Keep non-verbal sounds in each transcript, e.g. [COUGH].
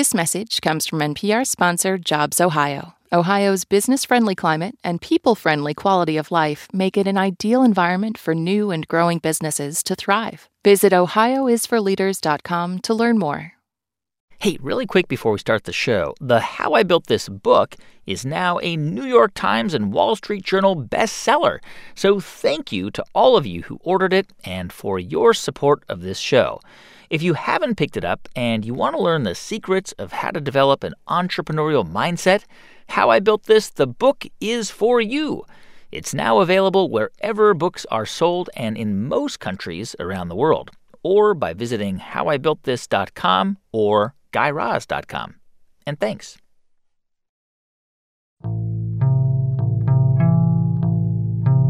This message comes from NPR sponsor Jobs Ohio. Ohio's business friendly climate and people friendly quality of life make it an ideal environment for new and growing businesses to thrive. Visit ohioisforleaders.com to learn more. Hey, really quick before we start the show the How I Built This book is now a New York Times and Wall Street Journal bestseller. So thank you to all of you who ordered it and for your support of this show. If you haven't picked it up and you want to learn the secrets of how to develop an entrepreneurial mindset, How I Built This, the book is for you. It's now available wherever books are sold and in most countries around the world, or by visiting howibuiltthis.com or guyraz.com. And thanks.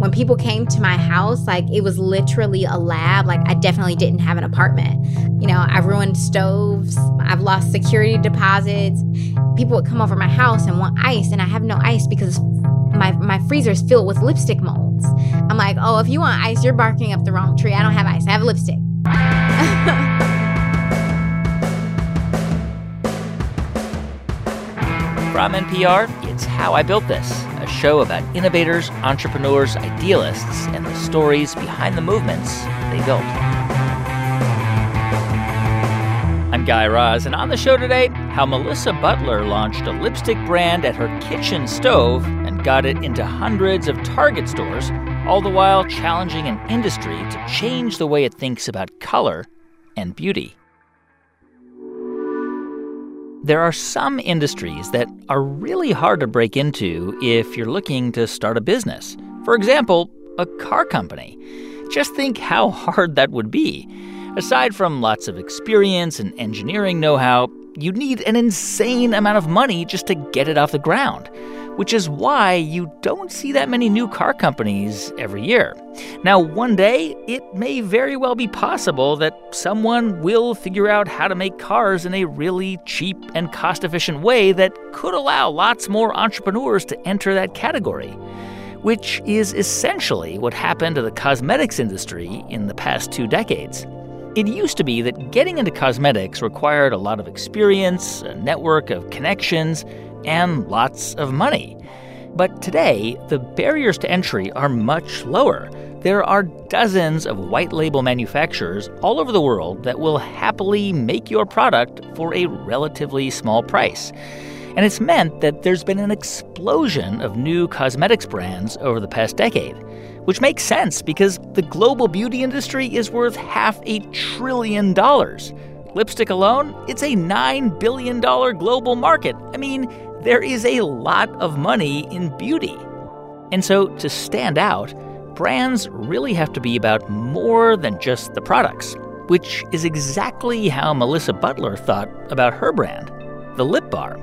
When people came to my house, like it was literally a lab. Like I definitely didn't have an apartment. You know, I've ruined stoves, I've lost security deposits. People would come over my house and want ice, and I have no ice because my, my freezer is filled with lipstick molds. I'm like, oh, if you want ice, you're barking up the wrong tree. I don't have ice, I have lipstick. [LAUGHS] From NPR, it's How I Built This a show about innovators, entrepreneurs, idealists, and the stories behind the movements they built. I'm Guy Raz, and on the show today, how Melissa Butler launched a lipstick brand at her kitchen stove and got it into hundreds of Target stores, all the while challenging an industry to change the way it thinks about color and beauty. There are some industries that are really hard to break into if you're looking to start a business. For example, a car company. Just think how hard that would be. Aside from lots of experience and engineering know how, you'd need an insane amount of money just to get it off the ground which is why you don't see that many new car companies every year. Now, one day, it may very well be possible that someone will figure out how to make cars in a really cheap and cost efficient way that could allow lots more entrepreneurs to enter that category. Which is essentially what happened to the cosmetics industry in the past two decades. It used to be that getting into cosmetics required a lot of experience, a network of connections, and lots of money. But today, the barriers to entry are much lower. There are dozens of white label manufacturers all over the world that will happily make your product for a relatively small price. And it's meant that there's been an explosion of new cosmetics brands over the past decade, which makes sense because the global beauty industry is worth half a trillion dollars. Lipstick alone, it's a $9 billion global market. I mean, there is a lot of money in beauty. And so, to stand out, brands really have to be about more than just the products, which is exactly how Melissa Butler thought about her brand, the Lip Bar.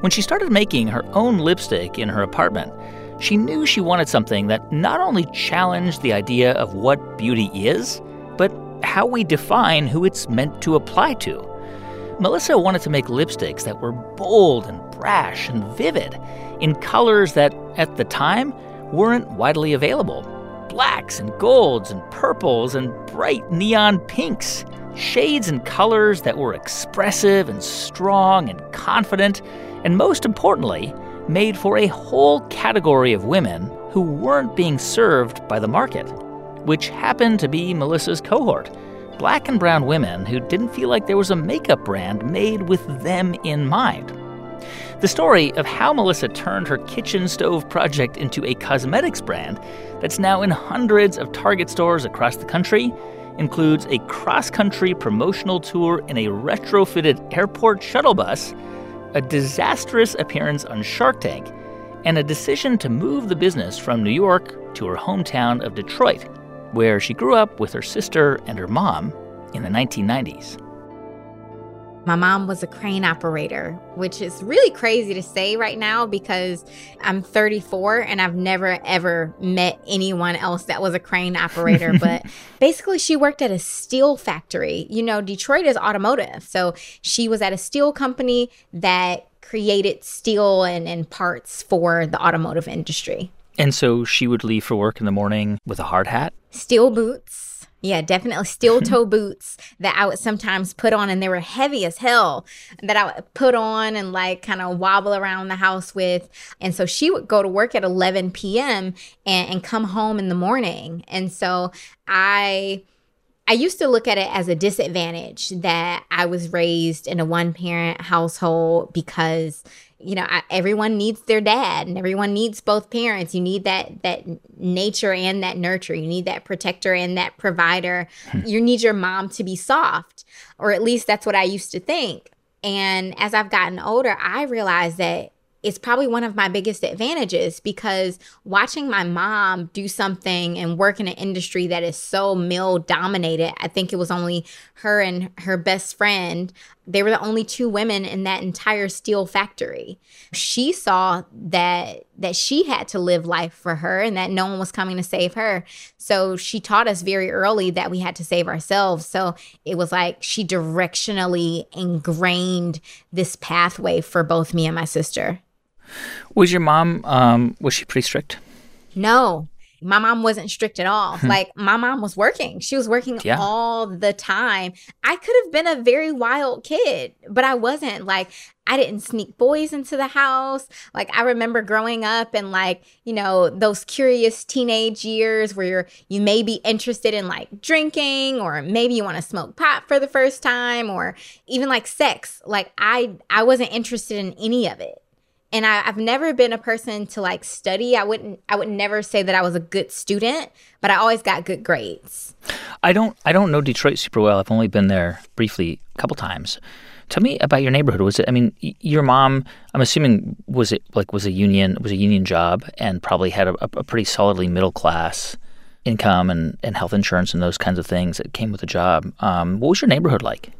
When she started making her own lipstick in her apartment, she knew she wanted something that not only challenged the idea of what beauty is, but how we define who it's meant to apply to. Melissa wanted to make lipsticks that were bold and brash and vivid in colors that, at the time, weren't widely available blacks and golds and purples and bright neon pinks, shades and colors that were expressive and strong and confident, and most importantly, made for a whole category of women who weren't being served by the market, which happened to be Melissa's cohort black and brown women who didn't feel like there was a makeup brand made with them in mind. The story of how Melissa turned her kitchen stove project into a cosmetics brand that's now in hundreds of Target stores across the country includes a cross country promotional tour in a retrofitted airport shuttle bus, a disastrous appearance on Shark Tank, and a decision to move the business from New York to her hometown of Detroit where she grew up with her sister and her mom in the 1990s. My mom was a crane operator, which is really crazy to say right now because I'm 34 and I've never ever met anyone else that was a crane operator. [LAUGHS] but basically, she worked at a steel factory. You know, Detroit is automotive. So she was at a steel company that created steel and, and parts for the automotive industry. And so she would leave for work in the morning with a hard hat? Steel boots, Yeah, definitely steel [LAUGHS] toe boots that I would sometimes put on, and they were heavy as hell that I would put on and like kind of wobble around the house with. And so she would go to work at 11 p.m. and, and come home in the morning. And so I. I used to look at it as a disadvantage that I was raised in a one parent household because you know I, everyone needs their dad and everyone needs both parents. You need that that nature and that nurture. You need that protector and that provider. Hmm. you need your mom to be soft or at least that's what i used to think. And as i've gotten older i realized that it's probably one of my biggest advantages because watching my mom do something and work in an industry that is so male dominated, I think it was only her and her best friend. They were the only two women in that entire steel factory. She saw that that she had to live life for her and that no one was coming to save her. So she taught us very early that we had to save ourselves. So it was like she directionally ingrained this pathway for both me and my sister. Was your mom um, was she pretty strict? No. My mom wasn't strict at all. Hmm. like my mom was working. She was working yeah. all the time. I could have been a very wild kid, but I wasn't. Like I didn't sneak boys into the house. Like I remember growing up and like, you know, those curious teenage years where you're you may be interested in like drinking or maybe you want to smoke pot for the first time or even like sex. Like I I wasn't interested in any of it and I, have never been a person to like study. I wouldn't I would never say that I was a good student, but I always got good grades. I don't I don't know Detroit super well. I've only been there briefly a couple times. Tell me about your neighborhood. Was it? I mean, your mom. I'm assuming was it like was a union was a union job and probably had a, a pretty solidly middle class income and, and health insurance and those kinds of things that came with the job. Um, what was your neighborhood like?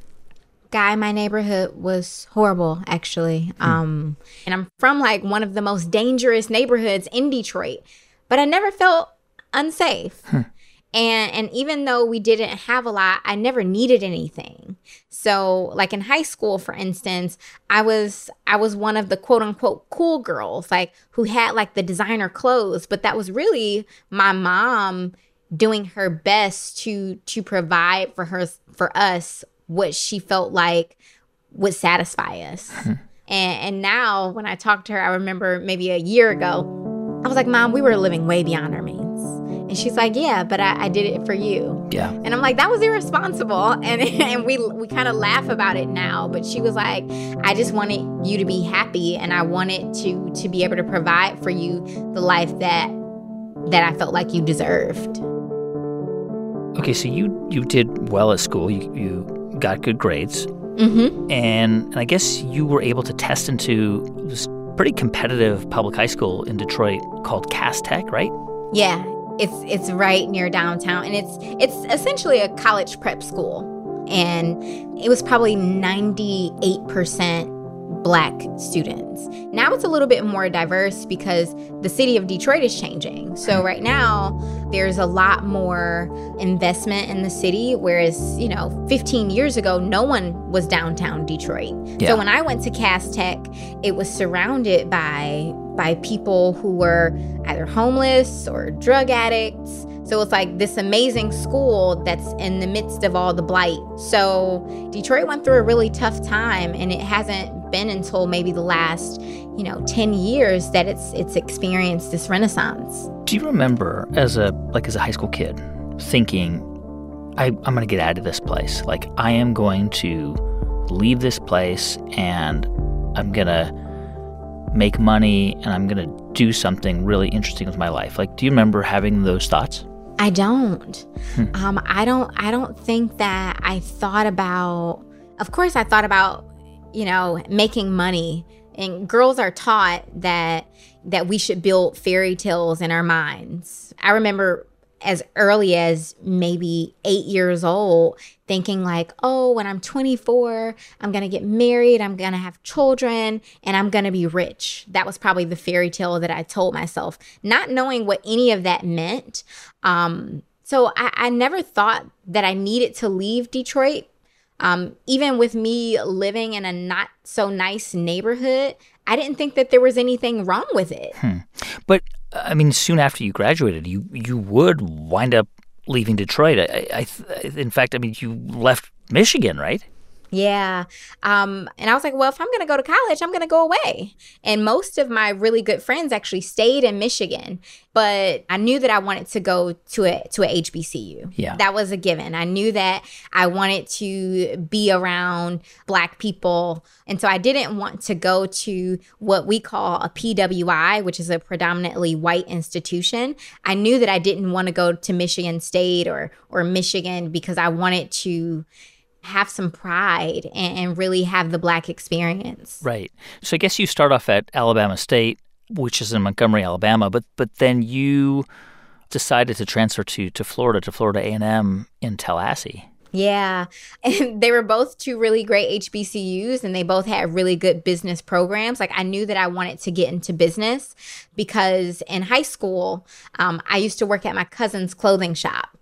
Guy in my neighborhood was horrible actually. Um and i'm from like one of the most dangerous neighborhoods in detroit but i never felt unsafe. Hmm. and and even though we didn't have a lot i never needed anything. So like in high school for instance i was i was one of the quote unquote cool girls like who had like the designer clothes but that was really my mom doing her best to to provide for her for us what she felt like would satisfy us. Hmm. and, and now when I talked to her, I remember maybe a year ago, I was like, Mom, we were living way beyond our means. And she's like, Yeah, but I, I did it for you. Yeah. And I'm like, that was irresponsible. [LAUGHS] And and we we kind of laugh about it now. But she was like, I just wanted you to be happy and I wanted to to be able to provide for you the life that that I felt like you deserved. Okay, so you you did well at school. You you got good grades. Mm-hmm. And, and I guess you were able to test into this pretty competitive public high school in Detroit called Cass Tech, right? Yeah, it's it's right near downtown, and it's it's essentially a college prep school, and it was probably ninety eight percent black students. Now it's a little bit more diverse because the city of Detroit is changing. So mm-hmm. right now there's a lot more investment in the city whereas, you know, 15 years ago no one was downtown Detroit. Yeah. So when I went to Cass Tech, it was surrounded by by people who were either homeless or drug addicts. So it's like this amazing school that's in the midst of all the blight. So Detroit went through a really tough time and it hasn't been until maybe the last, you know, 10 years that it's it's experienced this renaissance. Do you remember as a like as a high school kid thinking I, I'm gonna get out of this place. Like I am going to leave this place and I'm gonna make money and I'm gonna do something really interesting with my life. Like, do you remember having those thoughts? I don't. Hmm. Um, I don't. I don't think that I thought about. Of course, I thought about you know, making money. And girls are taught that that we should build fairy tales in our minds. I remember as early as maybe 8 years old thinking like, "Oh, when I'm 24, I'm to get married, I'm to have children, and I'm to be rich." That was probably the fairy tale that I told myself, not knowing what any of that meant. Um, so I, I never thought that I needed to leave Detroit um, even with me living in a not so nice neighborhood, I didn't think that there was anything wrong with it. Hmm. But I mean, soon after you graduated, you you would wind up leaving Detroit. I, I, in fact, I mean, you left Michigan, right? Yeah. Um, and I was like, well, if I'm going to go to college, I'm going to go away. And most of my really good friends actually stayed in Michigan, but I knew that I wanted to go to a to a HBCU. Yeah. That was a given. I knew that I wanted to be around black people. And so I didn't want to go to what we call a PWI, which is a predominantly white institution. I knew that I didn't want to go to Michigan State or or Michigan because I wanted to have some pride and, and really have the black experience. Right. So I guess you start off at Alabama State, which is in Montgomery, Alabama, but but then you decided to transfer to to Florida to Florida A&M in Tallahassee. Yeah. [LAUGHS] And they were both two really great HBCUs and they both had really good business programs. Like I knew that I wanted to get into business because in high school, um, I used to work at my cousin's clothing shop.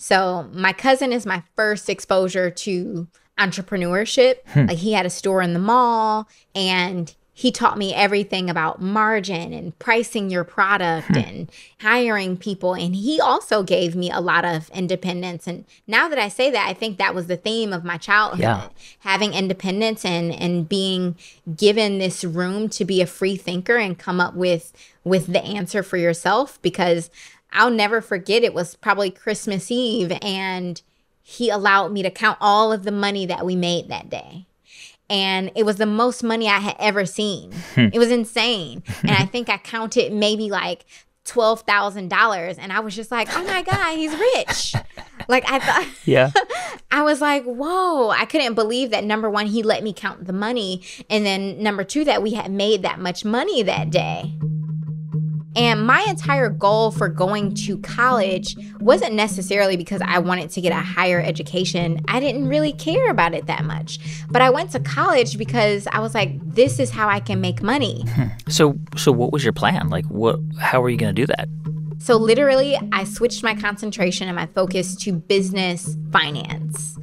So my cousin is my first exposure to entrepreneurship. Hmm. Like he had a store in the mall and he taught me everything about margin and pricing your product hmm. and hiring people. And he also gave me a lot of independence. And now that I say that, I think that was the theme of my childhood yeah. having independence and, and being given this room to be a free thinker and come up with with the answer for yourself because I'll never forget it was probably Christmas Eve and he allowed me to count all of the money that we made that day. And it was the most money I had ever seen. Hmm. it was insane. And I think I counted maybe like $12,000 and I was just like, "Oh my god, he's rich." like I thought [LAUGHS] Yeah. I was like, "Whoa, I couldn't believe that number 1 he let me count the money and then number 2 that we had made that much money that day." And my entire goal for going to college wasn't necessarily because I wanted to get a higher education. I didn't really care about it that much. But I went to college because I was like, this is how I can make money. Hmm. [LAUGHS] So so what was your plan? Like what how were you going to do that? So literally, I switched my concentration and my focus to business finance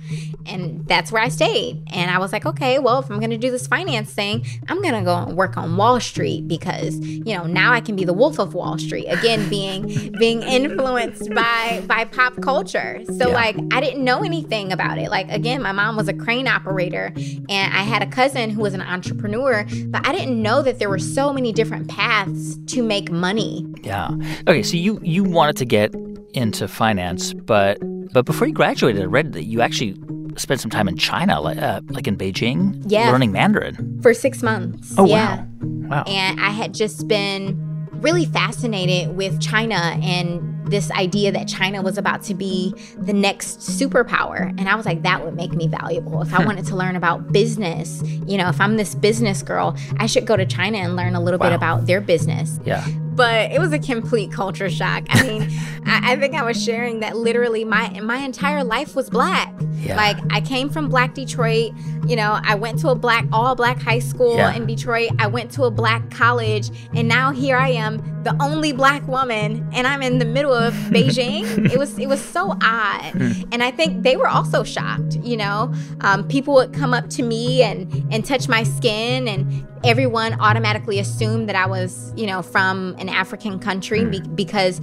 and that's where I stayed. And I was like, okay, well, if I'm going to do this finance thing, I'm going to go and work on Wall Street because, you know, now I can be the wolf of Wall Street. Again, [LAUGHS] being being influenced by by pop culture. So yeah. like I didn't know anything about it. Like again, my mom was a crane operator and I had a cousin who was an entrepreneur, but I didn't know that there were so many different paths to make money. Yeah. Okay, so you you wanted to get into finance, but but before you graduated, I read that you actually spent some time in China, like, uh, like in Beijing, yeah. learning Mandarin for six months. Oh yeah. wow! Wow. And I had just been really fascinated with China and this idea that China was about to be the next superpower. And I was like, that would make me valuable. If I wanted to learn about business, you know, if I'm this business girl, I should go to China and learn a little wow. bit about their business. Yeah but it was a complete culture shock. I mean, [LAUGHS] I, I, think I was sharing that literally my my entire life was black. Yeah. Like I came from Black Detroit. You know, I went to a black all black high school yeah. in Detroit. I went to a black college, and now here I am, the only black woman, and I'm in the middle of [LAUGHS] Beijing. it was it was so odd, hmm. and I think they were also shocked. You know, um, people would come up to me and and touch my skin, and everyone automatically assumed that I was, you know, from an African country mm. be- because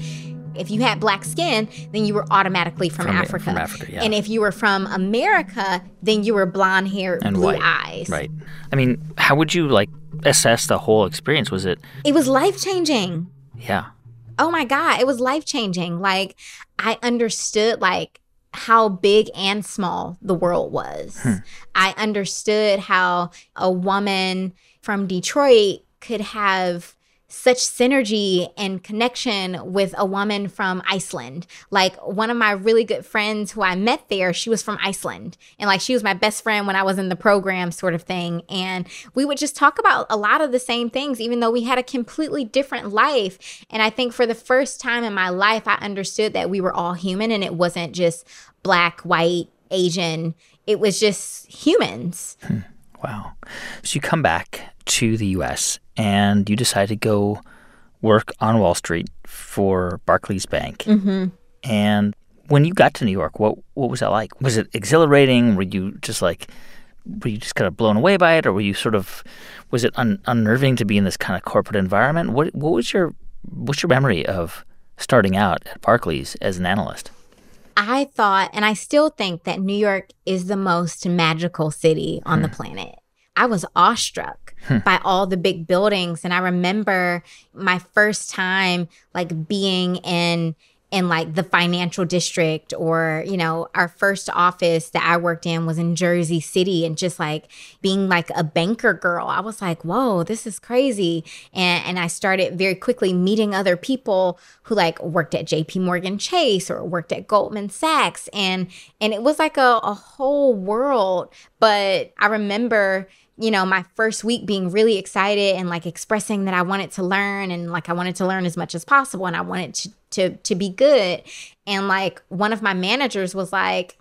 if you had black skin, then you were automatically from, from Africa. From Africa yeah. And if you were from America, then you were blonde hair, and blue white. eyes. Right. I mean, how would you like assess the whole experience? Was it? It was life changing. Yeah. Oh my God. It was life changing. Like, I understood, like, how big and small the world was. Hmm. I understood how a woman from Detroit could have such synergy and connection with a woman from Iceland. Like one of my really good friends who I met there, she was from Iceland. And like she was my best friend when I was in the program, sort of thing. And we would just talk about a lot of the same things, even though we had a completely different life. And I think for the first time in my life, I understood that we were all human and it wasn't just black, white, Asian. It was just humans. Hmm. Wow. So you come back to the US and you decide to go work on Wall Street for Barclays Bank. Mm-hmm. And when you got to New York, what what was that like? Was it exhilarating? Were you just like were you just kind of blown away by it, or were you sort of was it un- unnerving to be in this kind of corporate environment? What what was your what's your memory of starting out at Barclays as an analyst? I thought, and I still think that New York is the most magical city on the planet. I was awestruck Hmm. by all the big buildings. And I remember my first time like being in in like the financial district or you know our first office that i worked in was in jersey city and just like being like a banker girl i was like whoa this is crazy and and i started very quickly meeting other people who like worked at jp morgan chase or worked at goldman sachs and and it was like a, a whole world but i remember you know, my first week being really excited and like expressing that I wanted to learn and like I wanted to learn as much as possible and I wanted to to to be good. And like one of my managers was like,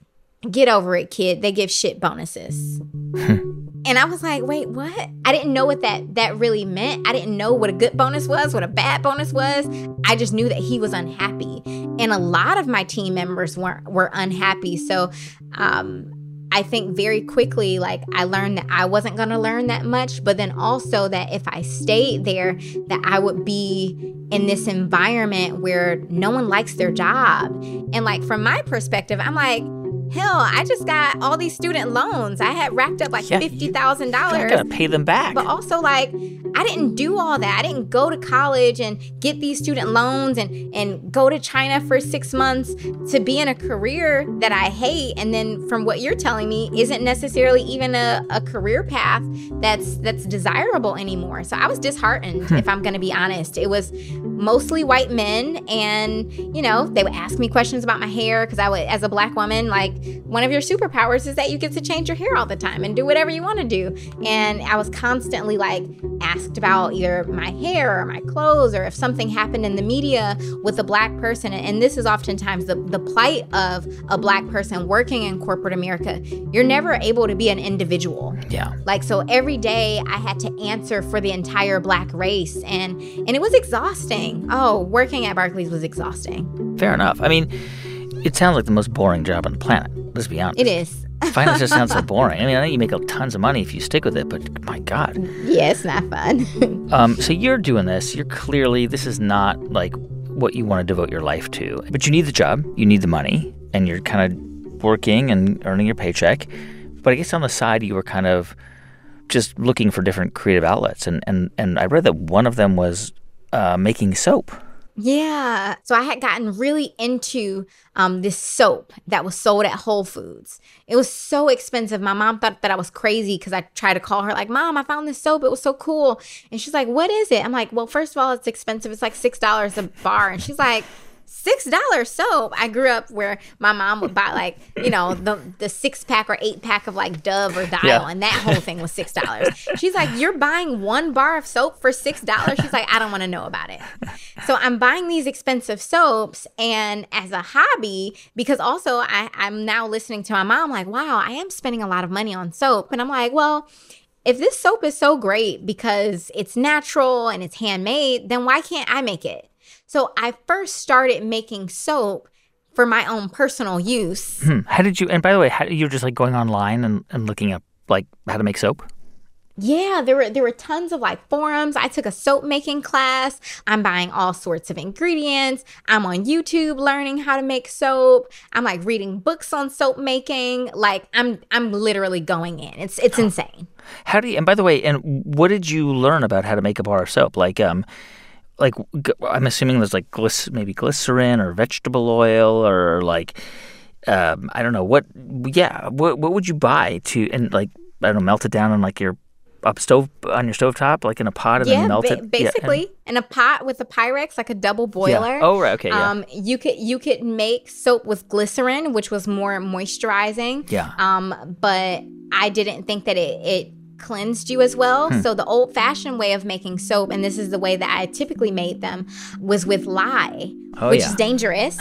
"Get over it, kid. They give shit bonuses." [LAUGHS] and I was like, "Wait, what?" I didn't know what that that really meant. I didn't know what a good bonus was, what a bad bonus was. I just knew that he was unhappy. And a lot of my team members weren't were unhappy. So, um I think very quickly, like I learned that I wasn't going to learn that much, but then also that if I stayed there, that I would be in this environment where no one likes their job. And like from my perspective, I'm like, hell, I just got all these student loans. I had racked up like Yeah, fifty thousand You're dollars. gonna pay them back. But also, like, I didn't do all that. I didn't go to college and get these student loans and and go to China for six months to be in a career that I hate. And then, from what you're telling me, isn't necessarily even a, a career path that's that's desirable anymore. So I was disheartened, hmm. if I'm going to be honest. It was mostly white men, and you know, they would ask me questions about my hair because I would, as a black woman, like one of your superpowers is that you get to change your hair all the time and do whatever you want to do. And I was constantly like asked about either my hair or my clothes or if something happened in the media with a black person. And this is oftentimes the, the plight of a black person working in corporate America. You're never able to be an individual. yeah. Like so every day I had to answer for the entire black race and and it was exhausting. Oh, working at Barclays was exhausting. Fair enough. I mean, it sounds like the most boring job on the planet. Let's be honest. It is. [LAUGHS] Finance just sounds so boring. I mean, I know you make tons of money if you stick with it, but my God. Yeah, it's not fun. [LAUGHS] Um, so you're doing this. You're clearly this is not like what you want to devote your life to. But you need the job. You need the money, and you're kind of working and earning your paycheck. But I guess on the side, you were kind of just looking for different creative outlets, and and and I read that one of them was uh, making soap. Yeah. So I had gotten really into um, this soap that was sold at Whole Foods. It was so expensive. My mom thought that I was crazy because I tried to call her, like, Mom, I found this soap. It was so cool. And she's like, What is it? I'm like, Well, first of all, it's expensive. It's like $6 a bar. And she's like, Six dollars soap. I grew up where my mom would buy like you know the the six pack or eight pack of like Dove or Dial, Yeah. and that whole thing was six dollars. She's like, "You're buying one bar of soap for six dollars." She's like, "I don't want to know about it." So I'm buying these expensive soaps, and as a hobby, because also I, I'm now listening to my mom, like, "Wow, I am spending a lot of money on soap," and I'm like, "Well." If this soap is so great because it's natural and it's handmade, then why can't I make it? So I first started making soap for my own personal use. Hmm. How did you? And by the way, how, you were just like going online and, and looking up like how to make soap. Yeah, there were there were tons of like forums. I took a soap making class. I'm buying all sorts of ingredients. I'm on YouTube learning how to make soap. I'm like reading books on soap making. Like I'm I'm literally going in. It's it's insane. How do you? And by the way, and what did you learn about how to make a bar of soap? Like, um, like g- I'm assuming there's like glyc- maybe glycerin or vegetable oil or like, um, I don't know what. Yeah, what what would you buy to and like I don't know, melt it down on like your up stove on your stovetop, like in a pot, and yeah, then melt ba- it. Yeah, and- basically in a pot with a Pyrex, like a double boiler. Yeah. Oh right, okay, yeah. Um, you could you could make soap with glycerin, which was more moisturizing. Yeah. Um, but I didn't think that it it cleansed you as well. Hmm. So the old fashioned way of making soap, and this is the way that I typically made them, was with lye, Oh, which yeah. is dangerous.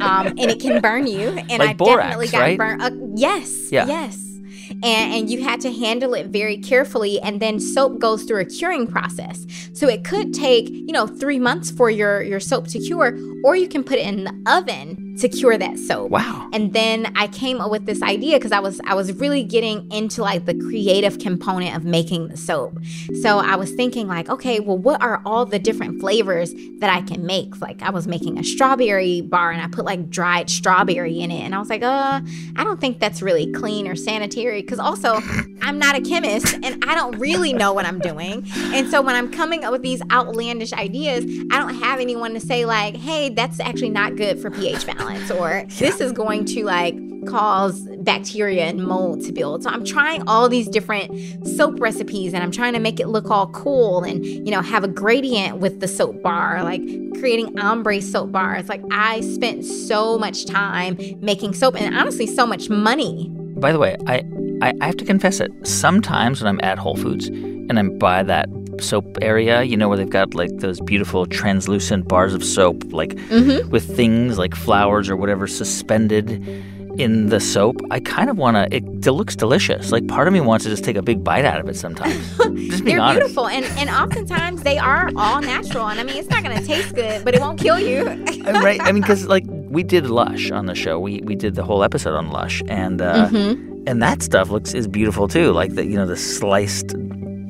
um, and it can burn you. [LAUGHS] And Like I borax, definitely got right? burned. Uh, yes. Yeah. Yes. And, and you had to handle it very carefully. And then soap goes through a curing process. So it could take, you know, three months for your, your soap to cure, or you can put it in the oven to cure that soap. Wow. And then I came up with this idea because I was I was really getting into like the creative component of making the soap. So I was thinking like, okay, well what are all the different flavors that I can make? Like I was making a strawberry bar and I put like dried strawberry in it and I was like, "Uh, I don't think that's really clean or sanitary cuz also [LAUGHS] I'm not a chemist and I don't really know what I'm doing." And so when I'm coming up with these outlandish ideas, I don't have anyone to say like, "Hey, that's actually not good for pH balance." Balance or this is going to like cause bacteria and mold to build. So I'm trying all these different soap recipes and I'm trying to make it look all cool and you know have a gradient with the soap bar, like creating ombre soap bars. Like I spent so much time making soap and honestly so much money. By the way, I I have to confess it. Sometimes when I'm at Whole Foods and I'm by that soap area, you know, where they've got like those beautiful translucent bars of soap, like mm-hmm. with things like flowers or whatever suspended in the soap. I kind of want to. It, it, looks delicious. Like part of me wants to just take a big bite out of it sometimes. [LAUGHS] Just They're honest. beautiful, and and oftentimes they are all natural. And I mean, it's not going to taste good, but it won't kill you. [LAUGHS] right? I mean, because like we did Lush on the show. We we did the whole episode on Lush, and uh, mm-hmm. and that stuff looks is beautiful too. Like the you know the sliced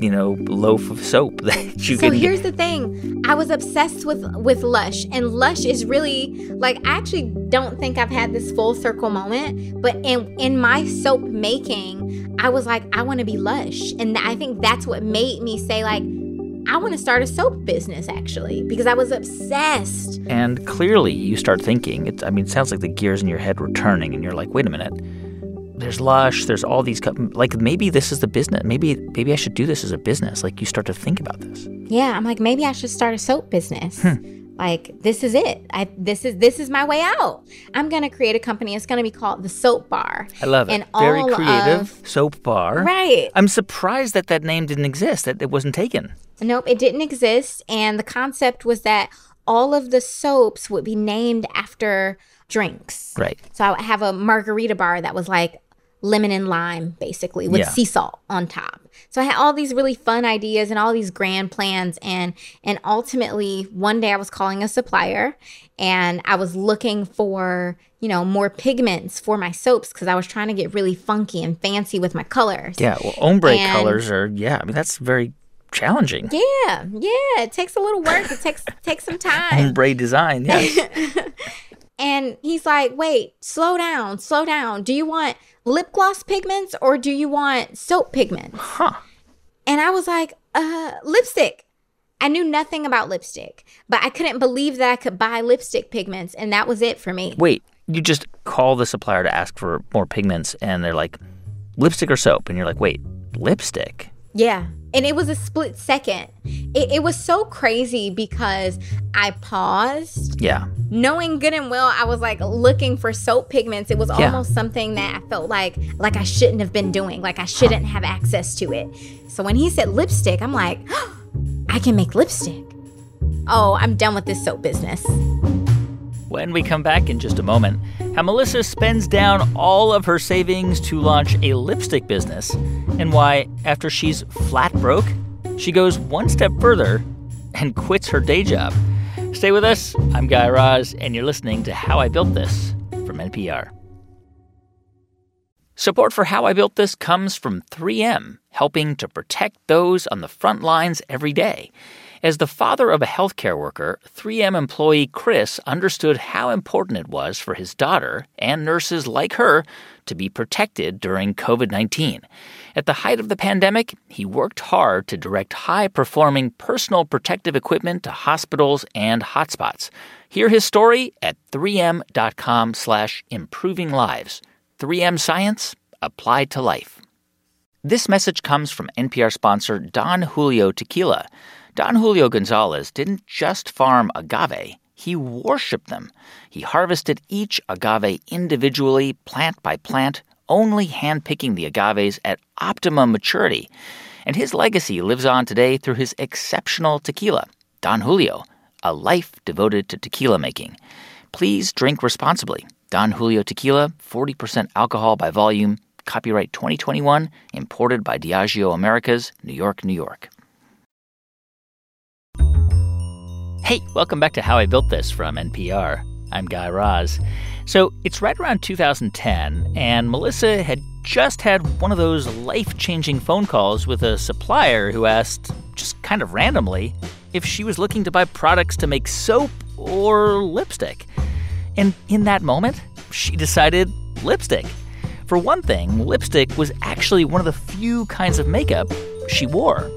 you know, loaf of soap [LAUGHS] that you so can. So here's the thing: I was obsessed with with Lush, and Lush is really like I actually don't think I've had this full circle moment, but in in my soap making, I was like, I want to be Lush, and I think that's what made me say like. I want to start a soap business actually because I was obsessed. And clearly, you start thinking. It's, I mean, it sounds like the gears in your head were turning, and you're like, wait a minute there's Lush, there's all these like maybe this is the business. Maybe maybe I should do this as a business. Like you start to think about this. Yeah, I'm like maybe I should start a soap business. Hmm. Like this is it. I this is this is my way out. I'm gonna create a company. It's gonna be called the Soap Bar. I love it. And Very creative of, soap bar. Right. I'm surprised that that name didn't exist. That it wasn't taken. Nope, it didn't exist. And the concept was that all of the soaps would be named after drinks. Right. So I would have a margarita bar that was like lemon and lime, basically, with yeah. sea salt on top. So I had all these really fun ideas and all these grand plans, and and ultimately one day I was calling a supplier, and I was looking for you know more pigments for my soaps because I was trying to get really funky and fancy with my colors. Yeah, well, ombre and, colors are yeah. I mean that's very challenging. Yeah, yeah. It takes a little work. It takes takes some [LAUGHS] time. Ombre design, yes. [LAUGHS] and he's like, "Wait, slow down, slow down. Do you want lip gloss pigments or do you want soap pigments?" Huh. And I was like, "Uh, lipstick." I knew nothing about lipstick, but I couldn't believe that I could buy lipstick pigments, and that was it for me. Wait, you just call the supplier to ask for more pigments, and they're like, lipstick or soap? And you're like, wait, lipstick? Yeah. And it was a split second. It, it, was so crazy because I paused. Yeah. Knowing good and well, I was like looking for soap pigments. It was yeah. almost something that I felt like like I shouldn't have been doing. Like I shouldn't have access to it. So when he said lipstick, I'm like, oh, [GASPS] I can make lipstick. Oh, I'm done with this soap business when we come back in just a moment. How Melissa spends down all of her savings to launch a lipstick business, and why, after she's flat broke, she goes one step further and quits her day job. Stay with us. I'm Guy Raz, and you're listening to How I Built This from NPR. Support for How I Built This comes from 3M, helping to protect those on the front lines every day. As the father of a healthcare worker, 3M employee Chris understood how important it was for his daughter and nurses like her to be protected during COVID 19. At the height of the pandemic, he worked hard to direct high performing personal protective equipment to hospitals and hotspots. Hear his story at 3m.com slash improving lives. 3M Science applied to life. This message comes from NPR sponsor Don Julio Tequila. Don Julio Gonzalez didn't just farm agave, he worshiped them. He harvested each agave individually, plant by plant, only handpicking the agaves at optimum maturity. And his legacy lives on today through his exceptional tequila, Don Julio, a life devoted to tequila making. Please drink responsibly. Don Julio Tequila, 40% alcohol by volume, copyright 2021, imported by Diageo Americas, New York, New York. Hey, welcome back to How I Built This from NPR. I'm Guy Raz. So it's right around 2010, and Melissa had just had one of those life changing phone calls with a supplier who asked, just kind of randomly, if she was looking to buy products to make soap or lipstick. And in that moment, she decided lipstick. For one thing, lipstick was actually one of the few kinds of makeup she wore.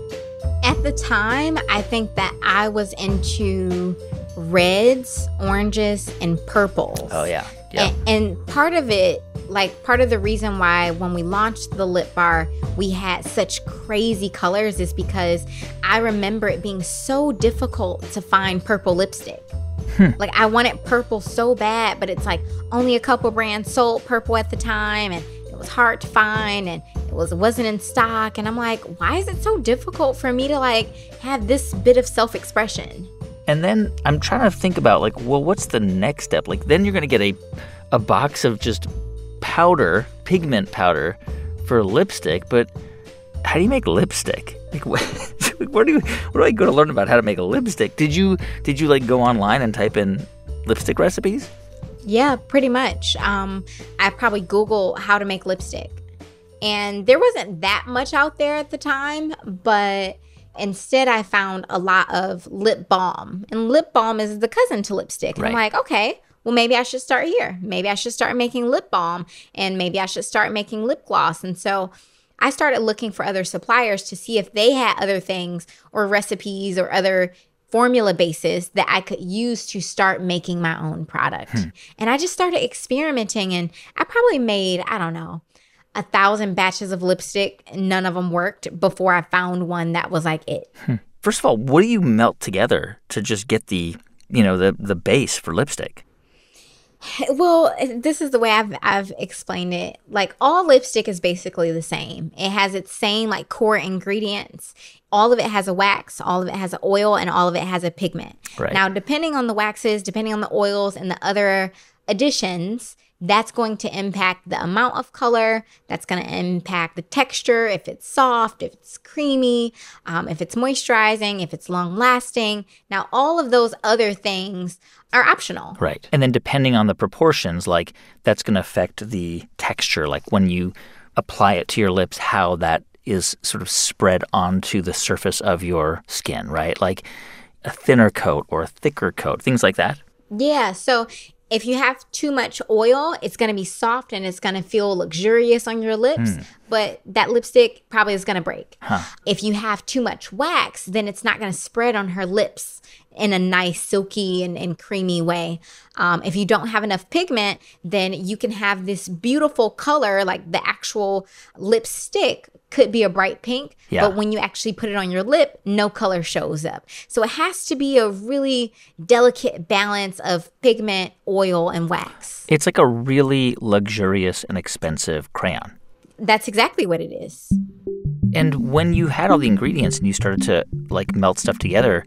At the time, I think that I was into reds, oranges, and purples. Oh, yeah. Yeah. And, and part of it, like part of the reason why when we launched the lip bar, we had such crazy colors is because I remember it being so difficult to find purple lipstick. Hmm. Like I wanted purple so bad, but it's like only a couple brands sold purple at the time and it was hard to find and was wasn't in stock and I'm like, why is it so difficult for me to like have this bit of self-expression? And then I'm trying to think about like, well, what's the next step? Like then you're going to get a a box of just powder, pigment powder for lipstick, but how do you make lipstick? [LAUGHS] Like where do you where do I go to learn about how to make a lipstick? Did you did you like go online and type in lipstick recipes? Yeah, pretty much. Um, I probably Google how to make lipstick. And there wasn't that much out there at the time, but Instead, I found a lot of lip balm, and lip balm is the cousin to lipstick. Right. I'm like, okay, well, maybe I should start here. Maybe I should start making lip balm, and maybe I should start making lip gloss. And so I started looking for other suppliers to see if they had other things or recipes or other formula bases that I could use to start making my own product. Hmm. And I just started experimenting, and I probably made, I don't know, a thousand batches of lipstick. None of them worked before I found one that was like it. Hmm. First of all, what do you melt together to just get the, you know, the the base for lipstick? Well, this is the way I've I've explained it. Like all lipstick is basically the same. It has its same like core ingredients. All of it has a wax, all of it has an oil, and all of it has a pigment. Right. Now, depending on the waxes, depending on the oils and the other additions, that's going to impact the amount of color. That's going to impact the texture, if it's soft, if it's creamy, um, if it's moisturizing, if it's long lasting. Now, all of those other things are optional. Right. And then depending on the proportions, like that's going to affect the texture, like when you apply it to your lips, how that is sort of spread onto the surface of your skin, right? Like a thinner coat or a thicker coat, things like that. Yeah. So if you have too much oil, it's going to be soft and it's going to feel luxurious on your lips, mm. but that lipstick probably is going to break. Huh. If you have too much wax, then it's not going to spread on her lips in a nice, silky, and, and creamy way. Um, if you don't have enough pigment, then you can have this beautiful color, like the actual lipstick could be a bright pink, yeah. but when you actually put it on your lip, no color shows up. So it has to be a really delicate balance of pigment, oil, and wax. It's like a really luxurious and expensive crayon. That's exactly what it is. And when you had all the ingredients and you started to like melt stuff together,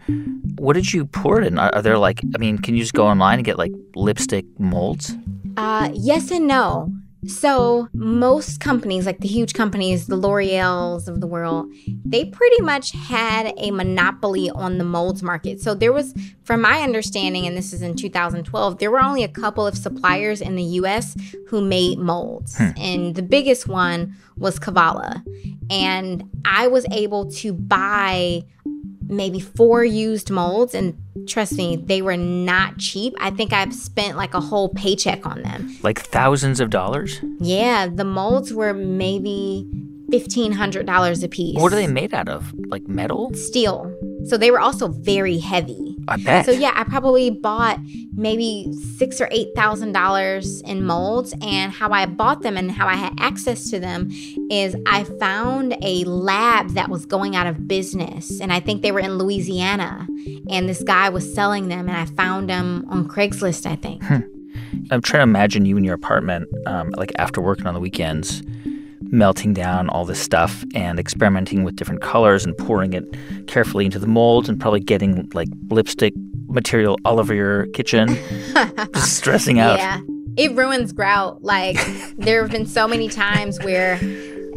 what did you pour it in? Are, there like, I mean, can you just go online and get like lipstick molds? Uh, yes and no. So, most companies, like the huge companies, the L'Oreal's of the world, they pretty much had a monopoly on the molds market. So, there was, from my understanding, and this is in 2012, there were only a couple of suppliers in the US who made molds. Hmm. And the biggest one was Kavala. And I was able to buy maybe four used molds and trust me they were not cheap. I think i've spent like a whole paycheck on them. Like thousands of dollars? Yeah the molds were maybe $1500 a piece. What are they made out of? Like metal? Steel. So they were also very heavy. I bet. So yeah, I probably bought maybe six or eight thousand dollars in molds. And how I bought them and how I had access to them is I found a lab that was going out of business. And I think they were in Louisiana. And this guy was selling them and I found them on Craigslist, I think. Hmm. I'm trying to imagine you in your apartment, um, like after working on the weekends melting down all this stuff and experimenting with different colors and pouring it carefully into the molds and probably getting like lipstick material all over your kitchen. [LAUGHS] Just stressing out. Yeah. It ruins grout. Like there have been so many times where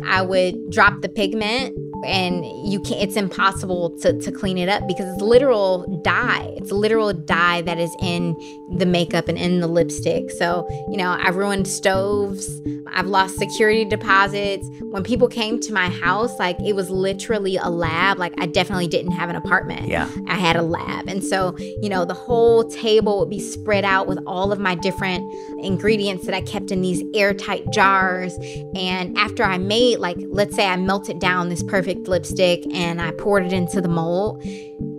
I would drop the pigment and you can not it's impossible to, to clean it up because it's literal dye. It's literal dye that is in the makeup and in the lipstick. So you know i've ruined stoves. I've lost security deposits. When people came to my house like it was literally a lab. Like i definitely didn't have an apartment. Yeah. I had a lab. And so you know the whole table would be spread out with all of my different ingredients that i kept in these airtight jars. And after i made like let's say i melted down this perfect lipstick and I poured it into the mold,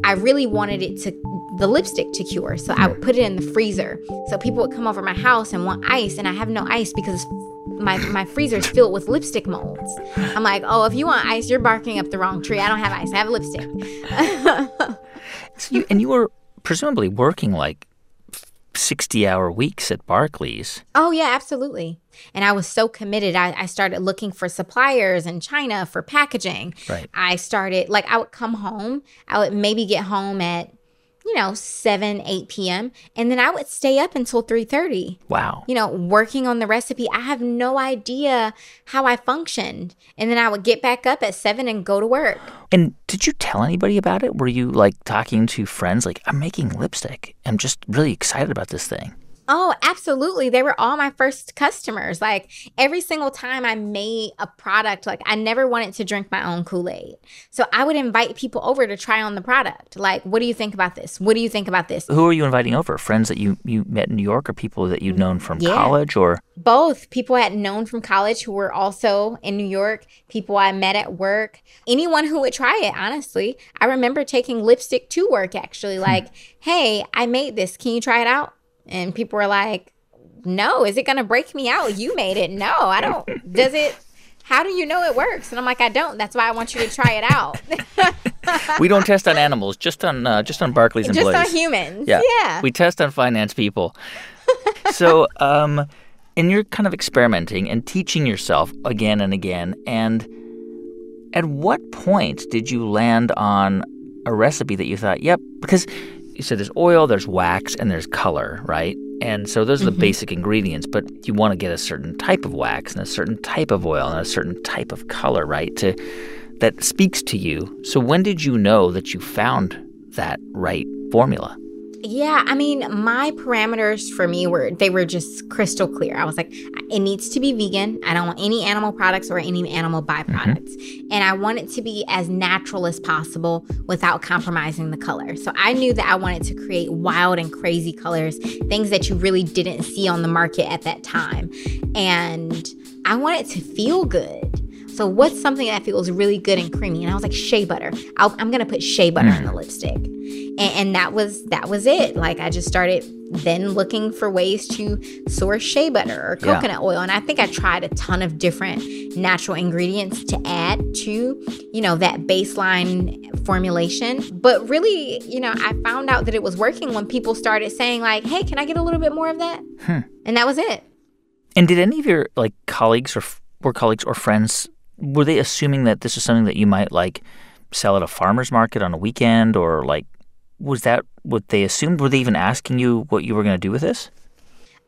I really wanted it to the lipstick to cure. So I would put it in the freezer. So people would come over my house and want ice and I have no ice because my my freezer is filled with lipstick molds. I'm like, "Oh, if you want ice, you're barking up the wrong tree. I don't have ice. I have lipstick." [LAUGHS] so you, and you were presumably working like 60 hour weeks at Barclays. Oh, yeah, absolutely. And I was so committed. I, I, started looking for suppliers in China for packaging. Right. I started, like, I would come home. I would maybe get home at you know 7 8 p.m and then i would stay up until 3.30 wow. You know working on the recipe. I have no idea how i functioned and then i would get back up at 7 and go to work. And did you tell anybody about it? Were you like talking to friends? Like i'm making lipstick. I'm just really excited about this thing Oh, absolutely. They were all my first customers. Like every single time I made a product, like I never wanted to drink my own Kool Aid. So I would invite people over to try on the product. Like, what do you think about this? What do you think about this? Who are you inviting over? Friends that you, you met in New York or people that you'd known from yeah. college or? Both. People I had known from college who were also in New York, people I met at work, anyone who would try it, honestly. I remember taking lipstick to work actually, hmm. like, hey, I made this. Can you try it out? And people were like, no, is it going to break me out? You made it. No, I don't. Does it? How do you know it works? And I'm like, I don't. That's why I want you to try it out. [LAUGHS] we don't test on animals, just on uh, just on Barclays and just Blaze. on humans. Yeah. yeah. We test on finance people. [LAUGHS] so, um, and you're kind of experimenting and teaching yourself again and again. And at what point did you land on a recipe that you thought, yep, because you said there's oil, there's wax, and there's color, right? And so those are the mm-hmm. basic ingredients, but you want to get a certain type of wax and a certain type of oil and a certain type of color, right? To that speaks to you. So when did you know that you found that right formula? Yeah, I mean, my parameters for me were they were just crystal clear. I was like, it needs to be vegan. I don't want any animal products or any animal byproducts. Mm-hmm. And I want it to be as natural as possible without compromising the color. So I knew that I wanted to create wild and crazy colors, things that you really didn't see on the market at that time. And I wanted it to feel good. So what's something that feels really good and creamy? And I was like, shea butter. i am gonna put shea butter mm. in the lipstick, and, and that was that was it. Like I just started then looking for ways to source shea butter or coconut yeah. oil, and I think I tried a ton of different natural ingredients to add to you know that baseline formulation. But really, you know, I found out that it was working when people started saying like, "Hey, can I get a little bit more of that?" Hmm. And that was it. And did any of your like colleagues or were colleagues or friends were they assuming that this is something that you might like sell at a farmer's market on a weekend or like was that what they assumed? Were they even asking you what you were going to do with this?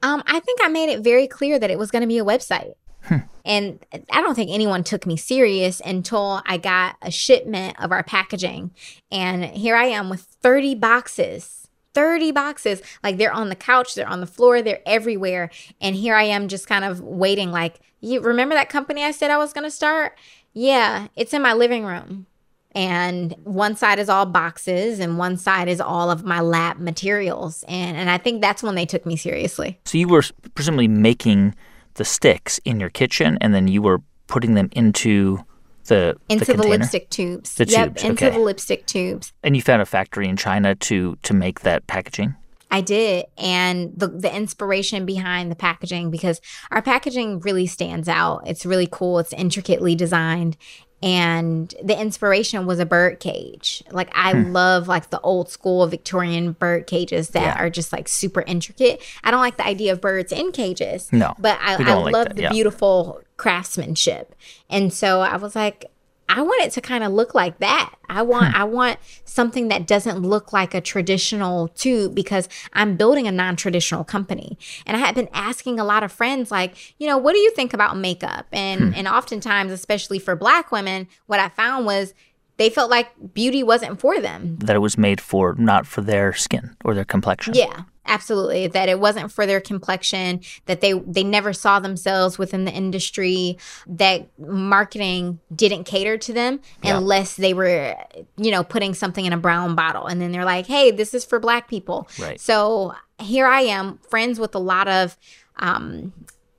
Um, I think I made it very clear that it was going to be a website. Hmm. And I don't think anyone took me serious until I got a shipment of our packaging. And here I am with 30 boxes. 30 boxes. Like they're on the couch, they're on the floor, they're everywhere. And here I am just kind of waiting, like, you remember that company I said I was going to start? Yeah, it's in my living room. And one side is all boxes and one side is all of my lab materials. And and I think that's when they took me seriously. So you were presumably making the sticks in your kitchen and then you were putting them into the into the, the lipstick tubes. The yep, tubes, into okay. the lipstick tubes. And you found a factory in China to to make that packaging? I did. And the, the inspiration behind the packaging, because our packaging really stands out. It's really cool. It's intricately designed. And the inspiration was a bird cage. Like I hmm. love like the old school Victorian bird cages that yeah. are just like super intricate. I don't like the idea of birds in cages. No. But I, I like love that, the yeah. beautiful craftsmanship. And so I was like, I want it to kind of look like that. I want hmm. I want something that doesn't look like a traditional tube because I'm building a non-traditional company. And I had been asking a lot of friends like, you know, what do you think about makeup? And hmm. and oftentimes, especially for black women, what I found was they felt like beauty wasn't for them. That it was made for not for their skin or their complexion. Yeah absolutely that it wasn't for their complexion that they they never saw themselves within the industry that marketing didn't cater to them yeah. unless they were you know putting something in a brown bottle and then they're like hey this is for black people right. so here i am friends with a lot of um,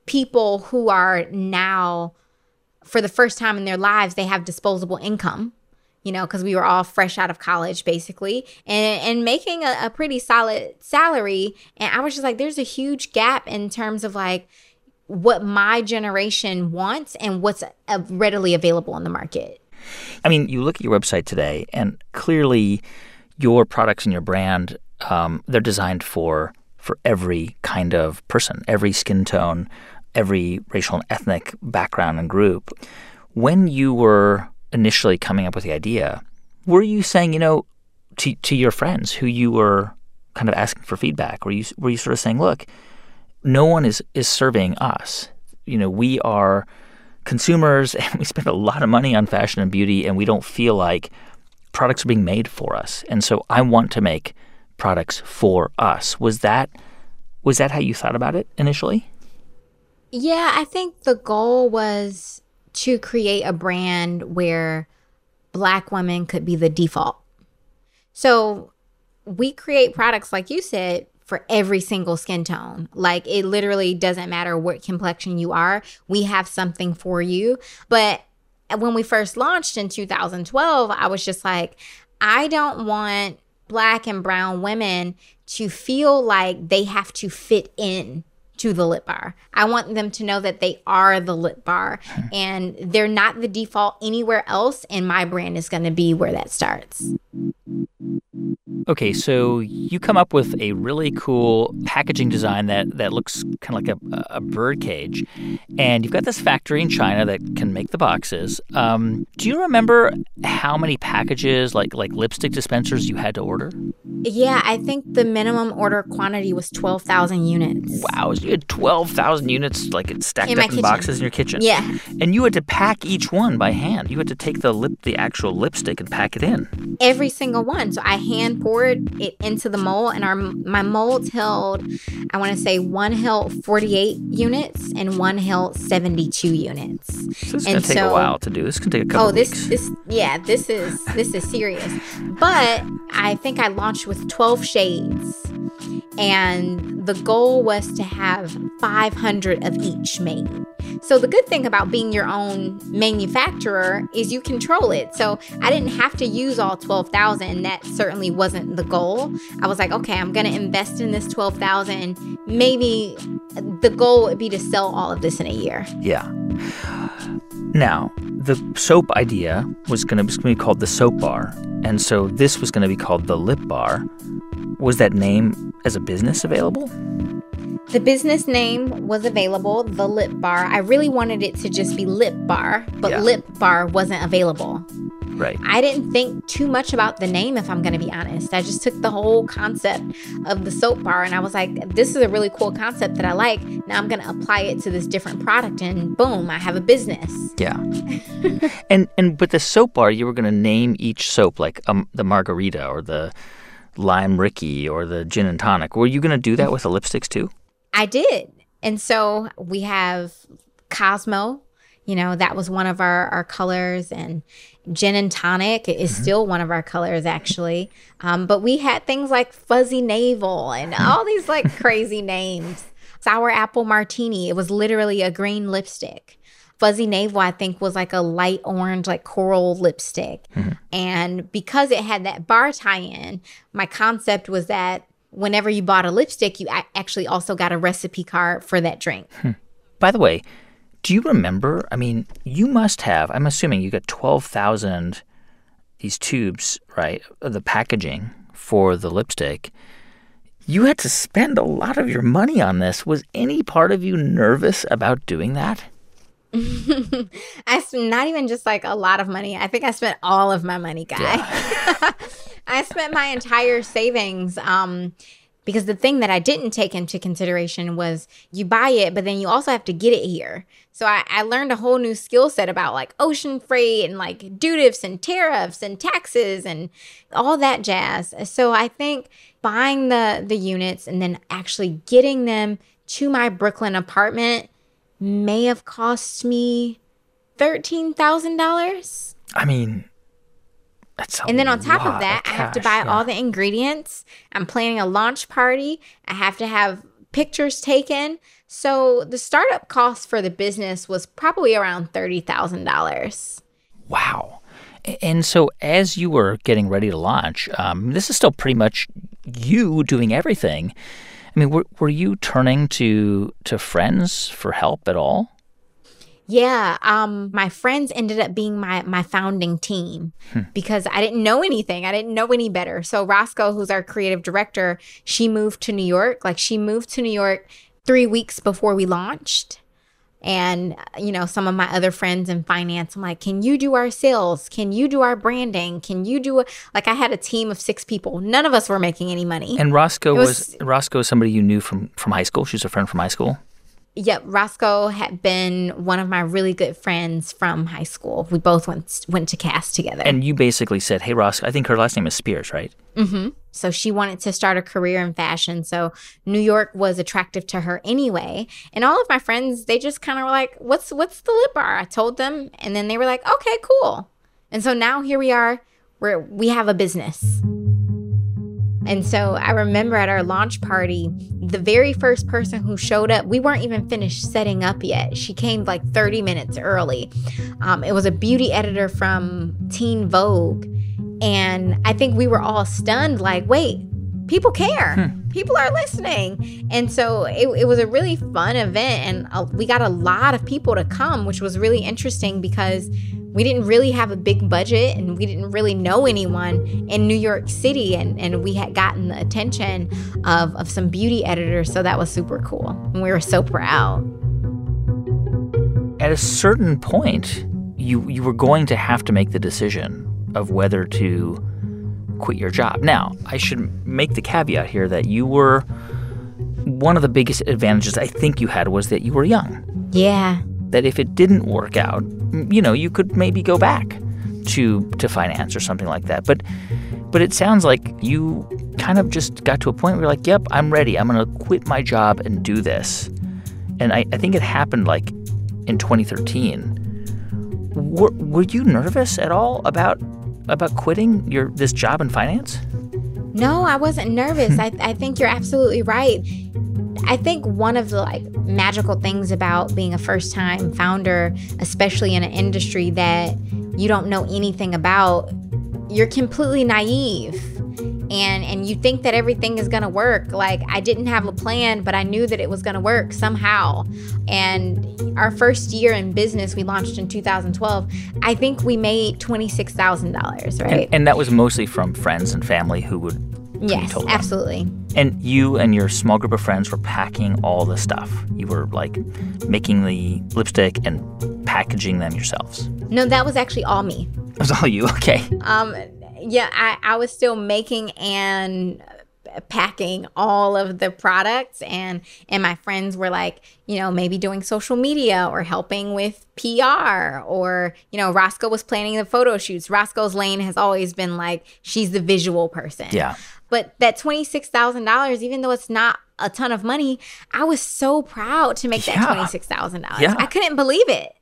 people who are now for the first time in their lives they have disposable income you know, because we were all fresh out of college basically and, and making a, a pretty solid salary. And I was just like, there's a huge gap in terms of like what my generation wants and what's uh, readily available in the market. I mean, you look at your website today, and clearly your products and your brand, um, they're designed for for every kind of person, every skin tone, every racial and ethnic background and group. When you were initially coming up with the idea, were you saying, you know, to, to your friends who you were kind of asking for feedback? Were you, were you sort of saying, look, no one is, is serving us. You know, we are consumers [LAUGHS] and we spend a lot of money on fashion and beauty and we don't feel like products are being made for us. And so I want to make products for us. Was that was that how you thought about it initially? Yeah, I think the goal was to create a brand where black women could be the default. So we create products, like you said, for every single skin tone. Like it literally doesn't matter what complexion you are, we have something for you. But when we first launched in 2012, I was just like, I don't want black and brown women to feel like they have to fit in to the lip bar. I want them to know that they are the lip bar and they're not the default anywhere else. And my brand is going to be where that starts. Okay, so you come up with a really cool packaging design that, that looks kind of like a, a bird cage. And you've got this factory in China that can make the boxes. Um, do you remember how many packages, like, like lipstick dispensers, you had to order? Yeah, I think the minimum order quantity was 12,000 units. Wow, you had 12,000 units like stacked in up in kitchen. boxes in your kitchen. Yeah. And you had to pack each one by hand. You had to take the lip the actual lipstick and pack it in. Every single one. So I hand poured it into the mold and our my molds held I want to say one held 48 units and one held 72 units. So this is going to take a while to do. This can take a couple Oh, this weeks. this yeah, this is this is serious. But I think I launched with 12 shades and the goal was to have 500 of each made. So the good thing about being your own manufacturer is you control it. So I didn't have to use all 12,000. That certainly wasn't the goal. I was like, okay, I'm going to invest in this 12,000. Maybe the goal would be to sell all of this in a year. Yeah. Now, the soap idea was going to be called the soap bar. And so this was going to be called the lip bar. Was that name as a business available? The business name was available, the Lip Bar. I really wanted it to just be Lip Bar, but yeah. Lip Bar wasn't available. Right. I didn't think too much about the name, if I'm going to be honest. I just took the whole concept of the soap bar and I was like, this is a really cool concept that I like. Now I'm going to apply it to this different product and boom, I have a business. Yeah. [LAUGHS] and and with the soap bar, you were going to name each soap like um, the margarita or the lime rickey or the gin and tonic. Were you going to do that with the lipsticks too? I did. And so we have Cosmo, you know, that was one of our, our colors, and gin and tonic is mm-hmm. still one of our colors, actually. Um, but we had things like fuzzy navel and all these like [LAUGHS] crazy names. Sour apple martini, it was literally a green lipstick. Fuzzy Navel, I think, was like a light orange, like coral lipstick. Mm-hmm. And because it had that bar tie in, my concept was that whenever you bought a lipstick, you actually also got a recipe card for that drink. Hmm. By the way, do you remember? I mean, you must have, I'm assuming you got 12,000 these tubes, right? The packaging for the lipstick. You had to spend a lot of your money on this. Was any part of you nervous about doing that? [LAUGHS] I spent not even just like a lot of money. I think I spent all of my money, guy. Yeah. [LAUGHS] I spent my entire savings. Um, because the thing that I didn't take into consideration was you buy it, but then you also have to get it here. So I, I learned a whole new skill set about like ocean freight and like dutifs and tariffs and taxes and all that jazz. So I think buying the the units and then actually getting them to my Brooklyn apartment may have cost me thirteen thousand dollars. I mean, that's and then on top of that, of I have to buy yeah. all the ingredients. I'm planning a launch party. I have to have pictures taken. So the startup cost for the business was probably around $30,000. Wow. And so as you were getting ready to launch, um, this is still pretty much you doing everything. I mean, were, were you turning to to friends for help at all? Yeah, um, my friends ended up being my my founding team hmm. because I didn't know anything. I didn't know any better. So Rosco, who's our creative director, she moved to New York. Like she moved to New York three weeks before we launched. And you know, some of my other friends in finance, I'm like, "Can you do our sales? Can you do our branding? Can you do a like?" I had a team of six people. None of us were making any money. And Rosco was, was Rosco somebody you knew from from high school. She's a friend from high school. Yep, Rosco had been one of my really good friends from high school. We both went went to Cass together. And you basically said, "Hey, Rosco, I think her last name is Spears, right?" Mm-hmm. So she wanted to start a career in fashion. So New York was attractive to her anyway. And all of my friends, they just kind of were like, "What's what's the lip bar?" I told them, and then they were like, "Okay, cool." And so now here we are, where we have a business. And so I remember at our launch party, the very first person who showed up, we weren't even finished setting up yet. She came like 30 minutes early. Um, it was a beauty editor from Teen Vogue. And I think we were all stunned like, wait, people care. Hmm. People are listening. And so it, it, was a really fun event. And uh, we got a lot of people to come, which was really interesting because we didn't really have a big budget and we didn't really know anyone in New York City. And, and we had gotten the attention of, of some beauty editors. So that was super cool. And we were so proud. At a certain point, you, you were going to have to make the decision of whether to quit your job. Now, I should make the caveat here that you were one of the biggest advantages I think you had was that you were young. Yeah. That if it didn't work out, you know, you could maybe go back to to finance or something like that. But but it sounds like you kind of just got to a point where you're like, yep, I'm ready. I'm going to quit my job and do this. And I, I think it happened like in 2013. Were, were you nervous at all about about quitting your this job in finance? No, I wasn't nervous. [LAUGHS] I, I think you're absolutely right. I think one of the like magical things about being a first time founder, especially in an industry that you don't know anything about, you're completely naive. And and you think that everything is going to work. Like i didn't have a plan but i knew that it was going to work somehow. And our first year in business we launched in 2012 i think we made $26000 right and, and, that was mostly from friends and family who would yes absolutely and you and your small group of friends were packing all the stuff. You were like making the lipstick and packaging them yourselves. No that was actually all me. It was all you [LAUGHS] okay. Um yeah, I, I was still making and packing all of the products and and my friends were like you know maybe doing social media or helping with PR or you know Rosco was planning the photo shoots. Rosco's lane has always been like she's the visual person. Yeah but that $26,000 even though it's not a ton of money I was so proud to make yeah. that $26,000 yeah. I couldn't believe it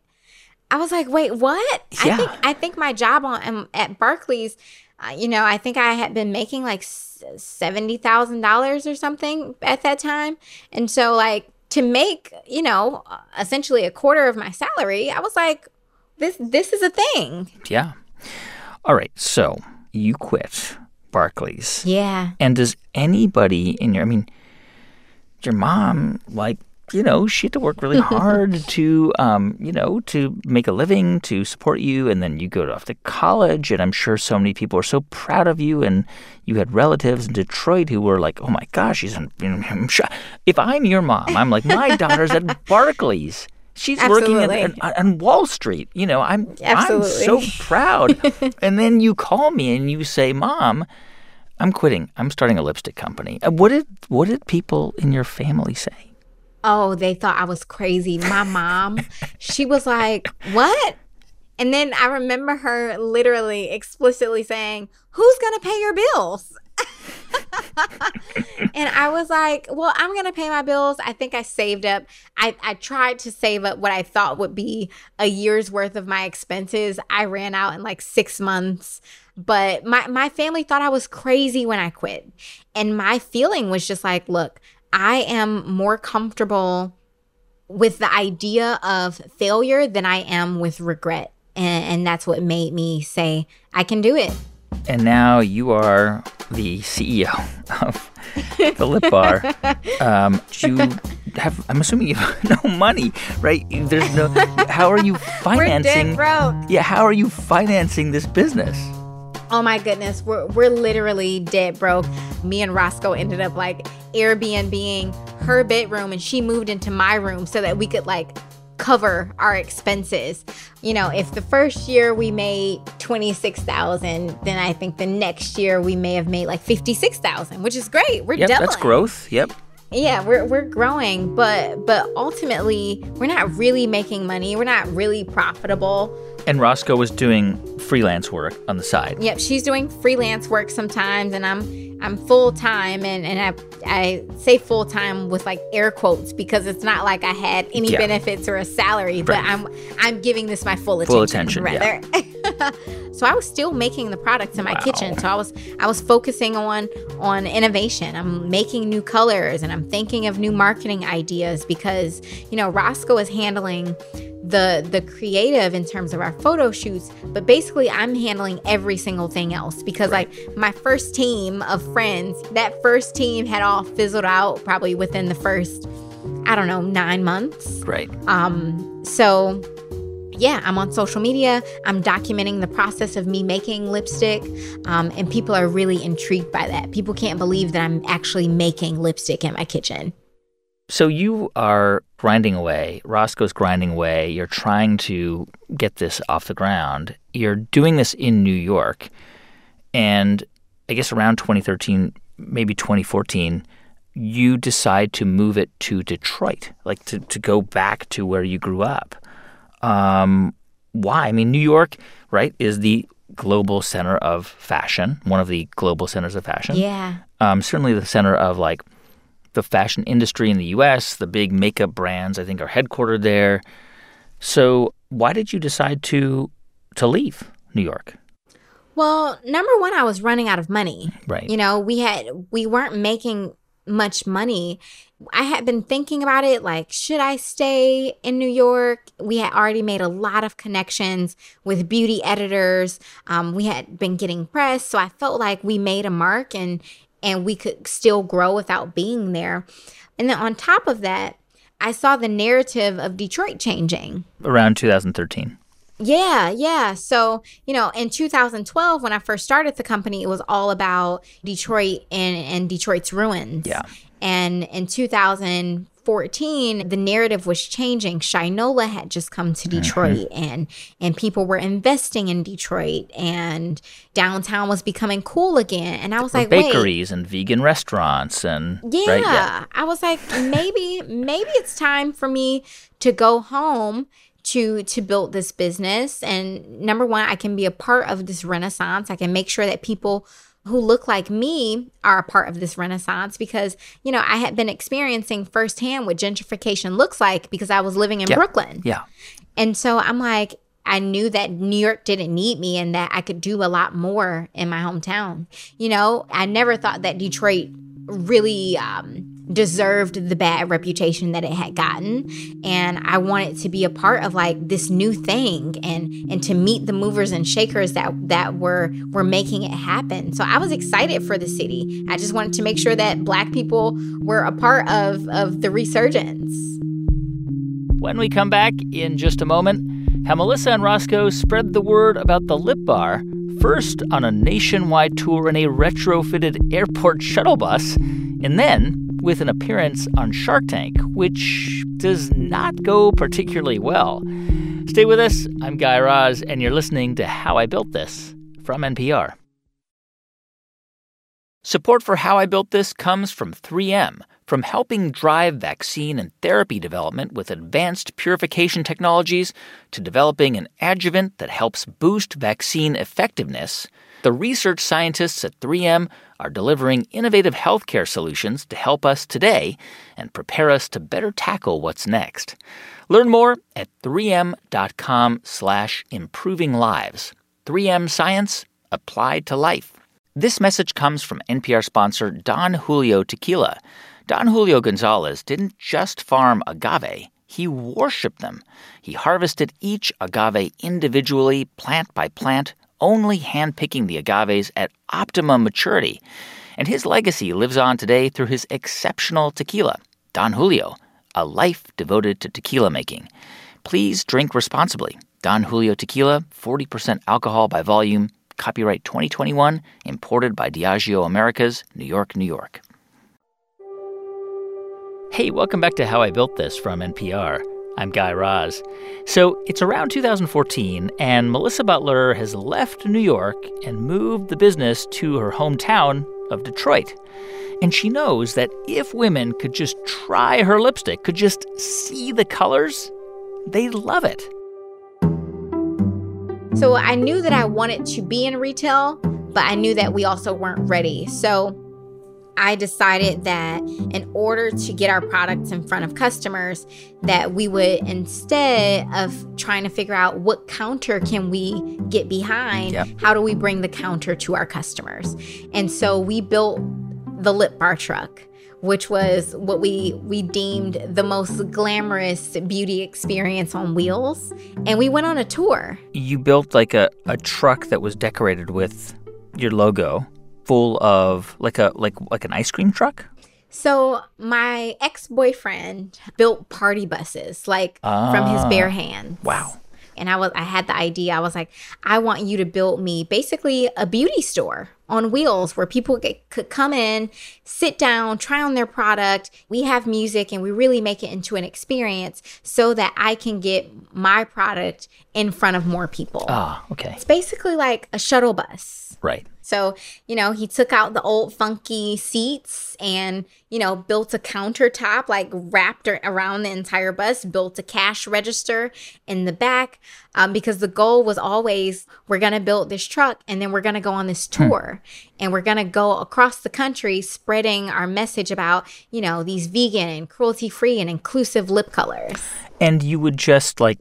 I was like wait what yeah. I think I think my job on um, at Barclays uh, you know, I think I had been making like $70,000 or something at that time. And so, like, to make, you know, essentially a quarter of my salary, I was like, this this is a thing. Yeah. All right. So you quit Barclays. Yeah. And does anybody in your, I mean, your mom, like, you know, she had to work really [LAUGHS] hard to, um, you know, to make a living, to support you. And then you go off to college. And I'm sure so many people are so proud of you. And you had relatives in Detroit who were like, oh my gosh, she's in, you know, [LAUGHS] If I'm your mom, I'm like, my daughter's at [LAUGHS] Barclays. She's Absolutely. working in on Wall Street. You know, I'm Absolutely. I'm so proud. [LAUGHS] and then you call me and you say, "Mom, I'm quitting. I'm starting a lipstick company." Uh, What did what did people in your family say? Oh, they thought I was crazy. My mom, she was like, What? And then I remember her literally explicitly saying, Who's going to pay your bills? And I was like, Well, I'm going to pay my bills. I think I saved up. I, I tried to save up what I thought would be a year's worth of my expenses. I ran out in like six months. But my, my family thought I was crazy when I quit. And my feeling was just like, Look, I am more comfortable with the idea of failure than I am with regret. And, and that's what made me say, I can do it. And now you are the CEO of the Lip Bar. [LAUGHS] Um, you have, I'm assuming you have [LAUGHS] no money, right? There's no. How are you financing? [LAUGHS] We're dead broke. Yeah, how are you financing this business? Oh my goodness, we're, we're literally dead broke. Me and Rosco ended up like Airbnb-ing her bedroom and she moved into my room so that we could like cover our expenses. You know, if the first year we made 26,000, then I think the next year we may have made like 56,000, which is great. We're Yep, doubling. that's growth. Yep. yeah we're, we're growing but but ultimately we're not really making money we're not really profitable And Rosco was doing freelance work on the side. yep she's doing freelance work sometimes and i'm i'm full-time and and i i say full-time with like air quotes because it's not like i had any Yeah. benefits or a salary but i'm i'm giving this my full attention, Full attention, rather. [LAUGHS] So i was still making the products in my Wow. kitchen. So i was i was focusing on on innovation. I'm making new colors and i'm thinking of new marketing ideas because you know rosco is handling the the creative in terms of our photo shoots but basically i'm handling every single thing else because like my first team of friends that first team had all fizzled out probably within the first i don't know nine months Right. um, so yeah, I'm on social media. I'm documenting the process of me making lipstick. Um, and people are really intrigued by that. People can't believe that I'm actually making lipstick in my kitchen. So you are grinding away. Rosco's grinding away. You're trying to get this off the ground. You're doing this in New York. And I guess around 2013, maybe 2014, you decide to move it to Detroit, like to, to go back to where you grew up. Um, why? I mean, New York, right, is the global center of fashion, one of the global centers of fashion Yeah. um, certainly the center of like the fashion industry in the U.S. The big makeup brands, I think, are headquartered there. So, why did you decide to to leave New York? Well, number one, I was running out of money. Right. You know, we had we weren't making much money. I had been thinking about it like should I stay in New York? We had already made a lot of connections with beauty editors. Um, we had been getting press, so I felt like we made a mark and and we could still grow without being there. And then on top of that, I saw the narrative of Detroit changing. Around 2013. Yeah, yeah. So, you know, in 2012, when I first started the company, it was all about Detroit and, and Detroit's ruins. Yeah. And in 2014, the narrative was changing. Shinola had just come to mm-hmm. Detroit and and people were investing in Detroit and downtown was becoming cool again. And I was like, wait. Bakeries and vegan restaurants and Yeah. right, yeah. I was like, maybe, maybe it's time for me to go home to to build this business. And number one, I can be a part of this renaissance. I can make sure that people who look like me are a part of this renaissance because you know I had been experiencing firsthand what gentrification looks like because I was living in Yeah. Brooklyn. Yeah. And so I'm like, I knew that New York didn't need me and that I could do a lot more in my hometown. You know, I never thought that Detroit really um, deserved the bad reputation that it had gotten. And I wanted to be a part of like this new thing and and to meet the movers and shakers that that were were making it happen. So I was excited for the city. I just wanted to make sure that black people were a part of of the resurgence. When we come back in just a moment, how Melissa and Rosco spread the word about the Lip Bar, first on a nationwide tour in a retrofitted airport shuttle bus, and then with an appearance on Shark Tank, which does not go particularly well. Stay with us. I'm Guy Raz, and you're listening to How I Built This from NPR. Support for How I Built This comes from 3M. From helping drive vaccine and therapy development with advanced purification technologies to developing an adjuvant that helps boost vaccine effectiveness, the research scientists at 3M are delivering innovative healthcare solutions to help us today and prepare us to better tackle what's next. Learn more at 3m.com slash improving lives. 3M Science applied to life. This message comes from NPR sponsor Don Julio Tequila. Don Julio Gonzalez didn't just farm agave, he worshiped them. He harvested each agave individually, plant by plant, only handpicking the agaves at optimum maturity. And his legacy lives on today through his exceptional tequila, Don Julio, a life devoted to tequila making. Please drink responsibly. Don Julio Tequila, 40% alcohol by volume, copyright 2021, imported by Diageo Americas, New York, New York. Hey, welcome back to How I Built This from NPR. I'm Guy Raz. So it's around 2014, and Melissa Butler has left New York and moved the business to her hometown of Detroit. And she knows that if women could just try her lipstick, could just see the colors, they'd love it. So I knew that I wanted to be in retail, but I knew that we also weren't ready. So I decided that in order to get our products in front of customers, that we would instead of trying to figure out what counter can we get behind, yep. how do we bring the counter to our customers? And so we built the lip bar truck which was what we we deemed the most glamorous beauty experience on wheels and we went on a tour you built like a, a truck that was decorated with your logo full of like a like like an ice cream truck? So my ex-boyfriend built party buses like from his bare ah. hands. Wow. And I was I had the idea. I was like, I want you to build me basically a beauty store on wheels where people get, could come in, sit down, try on their product. We have music and we really make it into an experience so that I can get my product in front of more people. Ah, okay. It's basically like a shuttle bus. Right. So, you know, he took out the old funky seats and, you know, built a countertop, like wrapped around the entire bus, built a cash register in the back, um, because the goal was always we're going to build this truck and then we're going to go on this hmm. tour hmm. and we're going to go across the country spreading our message about, you know, these vegan and cruelty free and inclusive lip colors. And you would just like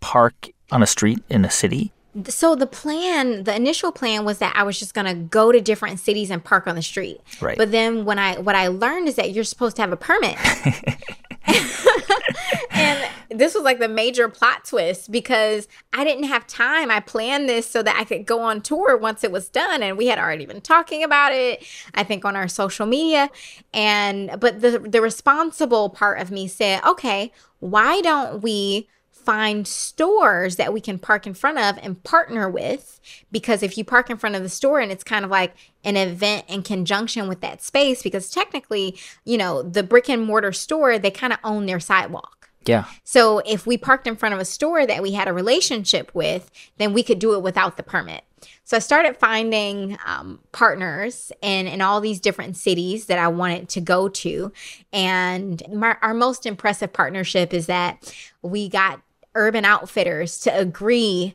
park on a street in a city so the plan the initial plan was that i was just going to go to different cities and park on the street. Right. But then when i what i learned is that you're supposed to have a permit. [LAUGHS] [LAUGHS] And this was like the major plot twist because i didn't have time. I planned this so that i could go on tour once it was done and we had already been talking about it i think on our social media. And but the the responsible part of me said okay why don't we find stores that we can park in front of and partner with. Because if you park in front of the store and it's kind of like an event in conjunction with that space, because technically, you know, the brick and mortar store, they kind of own their sidewalk. Yeah. So if we parked in front of a store that we had a relationship with, then we could do it without the permit. So I started finding um, partners in, in all these different cities that I wanted to go to. And my, our most impressive partnership is that we got Urban Outfitters to agree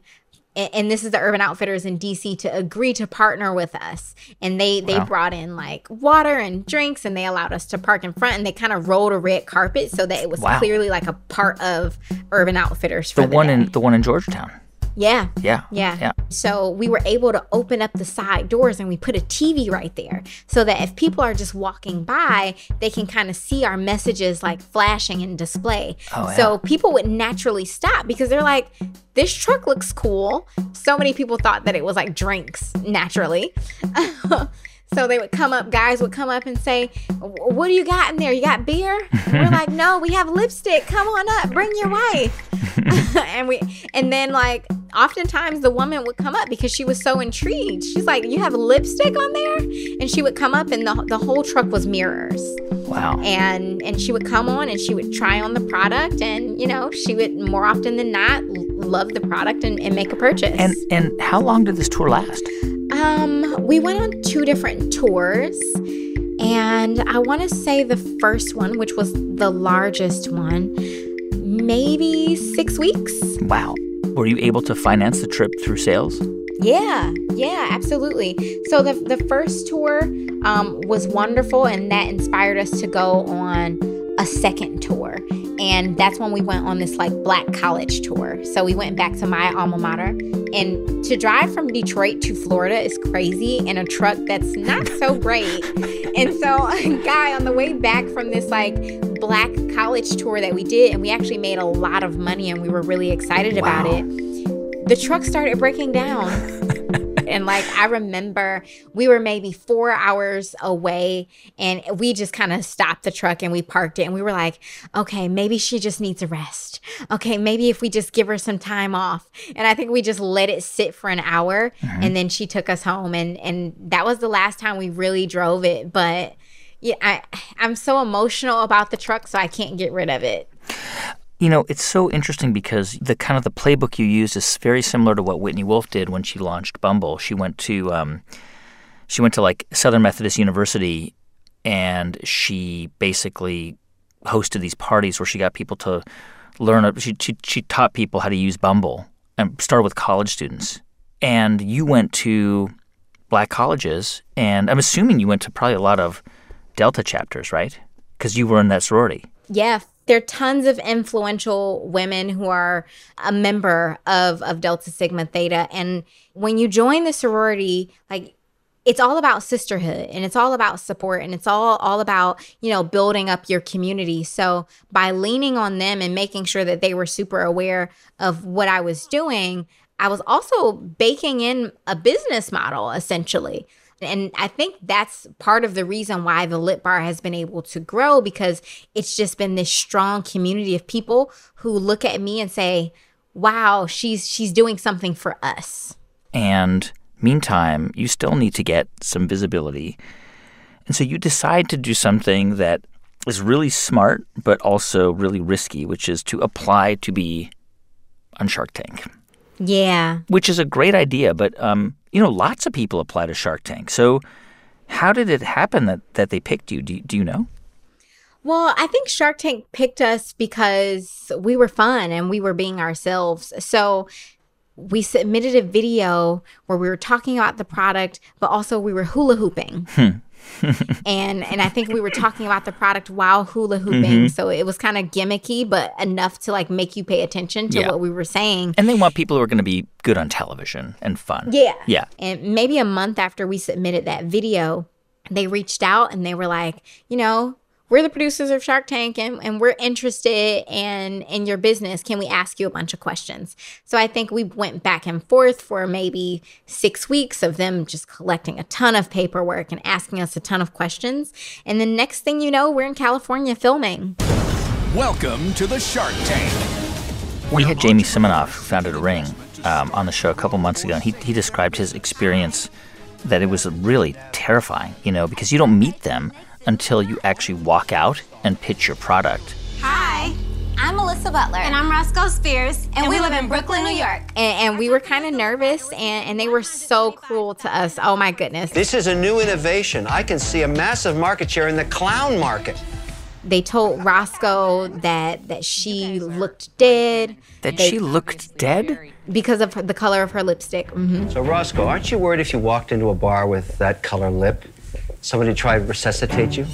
and this is the urban outfitters in dc to agree to partner with us and they they wow. brought in like water and drinks and they allowed us to park in front and they kind of rolled a red carpet so that it was wow. clearly like a part of urban outfitters the, the one day. in the one in georgetown yeah. Yeah. Yeah. Yeah. So we were able to open up the side doors and we put a TV right there so that if people are just walking by, they can kind of see our messages like flashing and display. Oh, yeah. So people would naturally stop because they're like, this truck looks cool. So many people thought that it was like drinks naturally. [LAUGHS] So they would come up, guys would come up and say, What do you got in there? You got beer? And we're like, No, we have lipstick. Come on up, bring your wife. [LAUGHS] and we and then like oftentimes the woman would come up because she was so intrigued. She's like, You have lipstick on there? And she would come up and the, the whole truck was mirrors. Wow. And and she would come on and she would try on the product and you know, she would more often than not love the product and, and make a purchase. And and how long did this tour last? Um, we went on two different tours. And I want to say the first one, which was the largest one, maybe six weeks. Wow. Were you able to finance the trip through sales? Yeah, yeah, absolutely. So the the first tour um, was wonderful, and that inspired us to go on a second tour. And that's when we went on this like black college tour. So we went back to my alma mater. And to drive from Detroit to Florida is crazy in a truck that's not so [LAUGHS] great. and so, a [LAUGHS] guy, on the way back from this like black college tour that we did, and we actually made a lot of money and we were really excited wow. about it, the truck started breaking down. [LAUGHS] and like I remember we were maybe four hours away and we just kind of stopped the truck and we parked it and we were like, okay, maybe she just needs a rest. Okay, maybe if we just give her some time off. And I think we just let it sit for an hour mm-hmm. and then she took us home and and that was the last time we really drove it. But yeah, I I'm so emotional about the truck so I can't get rid of it. You know, it's so interesting because the kind of the playbook you use is very similar to what Whitney Wolfe did when she launched Bumble. She went to um, she went to like Southern Methodist University, and she basically hosted these parties where she got people to learn. She she, she taught people how to use Bumble and started with college students. And you went to black colleges, and I'm assuming you went to probably a lot of Delta chapters, right? Because you were in that sorority. Yeah, there are tons of influential women who are a member of of Delta Sigma Theta. And when you join the sorority like it's all about sisterhood and it's all about support and it's all all about you know building up your community. So by leaning on them and making sure that they were super aware of what I was doing I was also baking in a business model essentially and I think that's part of the reason why the Lip Bar has been able to grow because it's just been this strong community of people who look at me and say, "Wow, she's she's doing something for us." And meantime, you still need to get some visibility. And so you decide to do something that is really smart but also really risky, which is to apply to be on Shark Tank. Yeah. Which is a great idea, but um, you know, lots of people apply to Shark Tank. So, how did it happen that that they picked you? Do, do you know? Well, I think Shark Tank picked us because we were fun and we were being ourselves. So we submitted a video where we were talking about the product, but also we were hula hooping. Hmm. [LAUGHS] and and I think we were talking about the product while hula hooping, mm-hmm. so it was kind of gimmicky, but enough to like make you pay attention to yeah. what we were saying. And they want people who are going to be good on television and fun. Yeah, yeah. And maybe a month after we submitted that video, they reached out and they were like, you know, we're the producers of Shark Tank and, and we're interested in in your business. Can we ask you a bunch of questions? So I think we went back and forth for maybe six weeks of them just collecting a ton of paperwork and asking us a ton of questions. And the next thing you know, we're in California filming. Welcome to the Shark Tank. We had Jamie Siminoff, who founded a Ring, um, on the show a couple months ago, and he, he described his experience that it was really terrifying, you know, because you don't meet them until you actually walk out and pitch your product. Hi. I'm Melissa Butler. And I'm Rosco Spears. And, and we, we, live in Brooklyn, New York. And, and we were kind of nervous, and, and they were so cruel to us. Oh my goodness. This is a new innovation. I can see a massive market share in the clown market. They told Rosco that that she looked dead. That they, she looked dead? Because of the color of her lipstick. Mm-hmm. So, Rosco, aren't you worried if you walked into a bar with that color lip? Somebody tried to resuscitate you?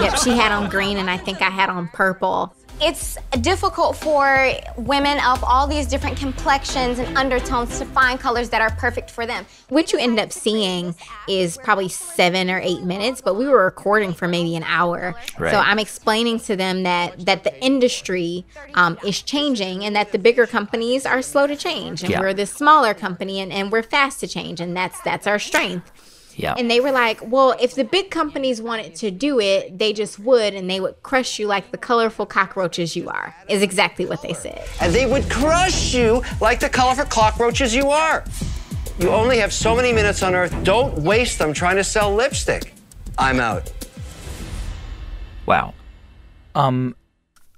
Yep, she had on green and I think I had on purple. It's difficult for women of all these different complexions and undertones to find colors that are perfect for them. What you end up seeing is probably seven or eight minutes, but we were recording for maybe an hour. Right. So I'm explaining to them that that the industry um, is changing and that the bigger companies are slow to change, and yeah. we're the smaller company and, and we're fast to change, and that's that's our strength. Yeah. And they were like, well, if the big companies wanted to do it, they just would, and they would crush you like the colorful cockroaches you are, is exactly what they said. And they would crush you like the colorful cockroaches you are. You only have so many minutes on earth. Don't waste them trying to sell lipstick. I'm out. Wow. Um,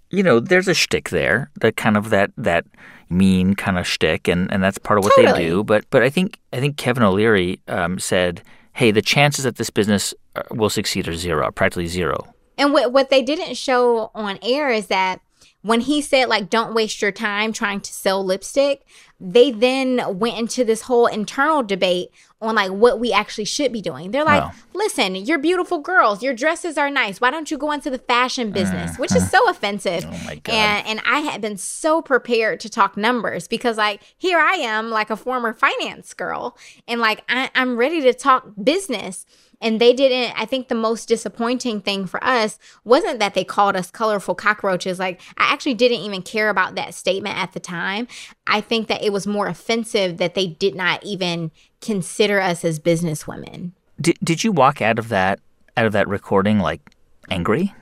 you know, there's a shtick there, that kind of that that mean kind of shtick, and, and that's part of what they do. But but I think I think Kevin O'Leary um, said, "Hey, the chances that this business uh, will succeed are zero, practically zero. And what what they didn't show on air is that when he said like don't waste your time trying to sell lipstick, they then went into this whole internal debate on like what we actually should be doing. They're like, Wow. "Listen, you're beautiful girls. Your dresses are nice. Why don't you go into the fashion mm. business?" Which is [LAUGHS] so offensive. Oh my God. And and I had been so prepared to talk numbers because like here I am like a former finance girl and like I, I'm ready to talk business. And they didn't, I think the most disappointing thing for us wasn't that they called us colorful cockroaches. Like, I actually didn't even care about that statement at the time. I think that it was more offensive that they did not even consider us as businesswomen. Did did you walk out of that out of that recording like angry,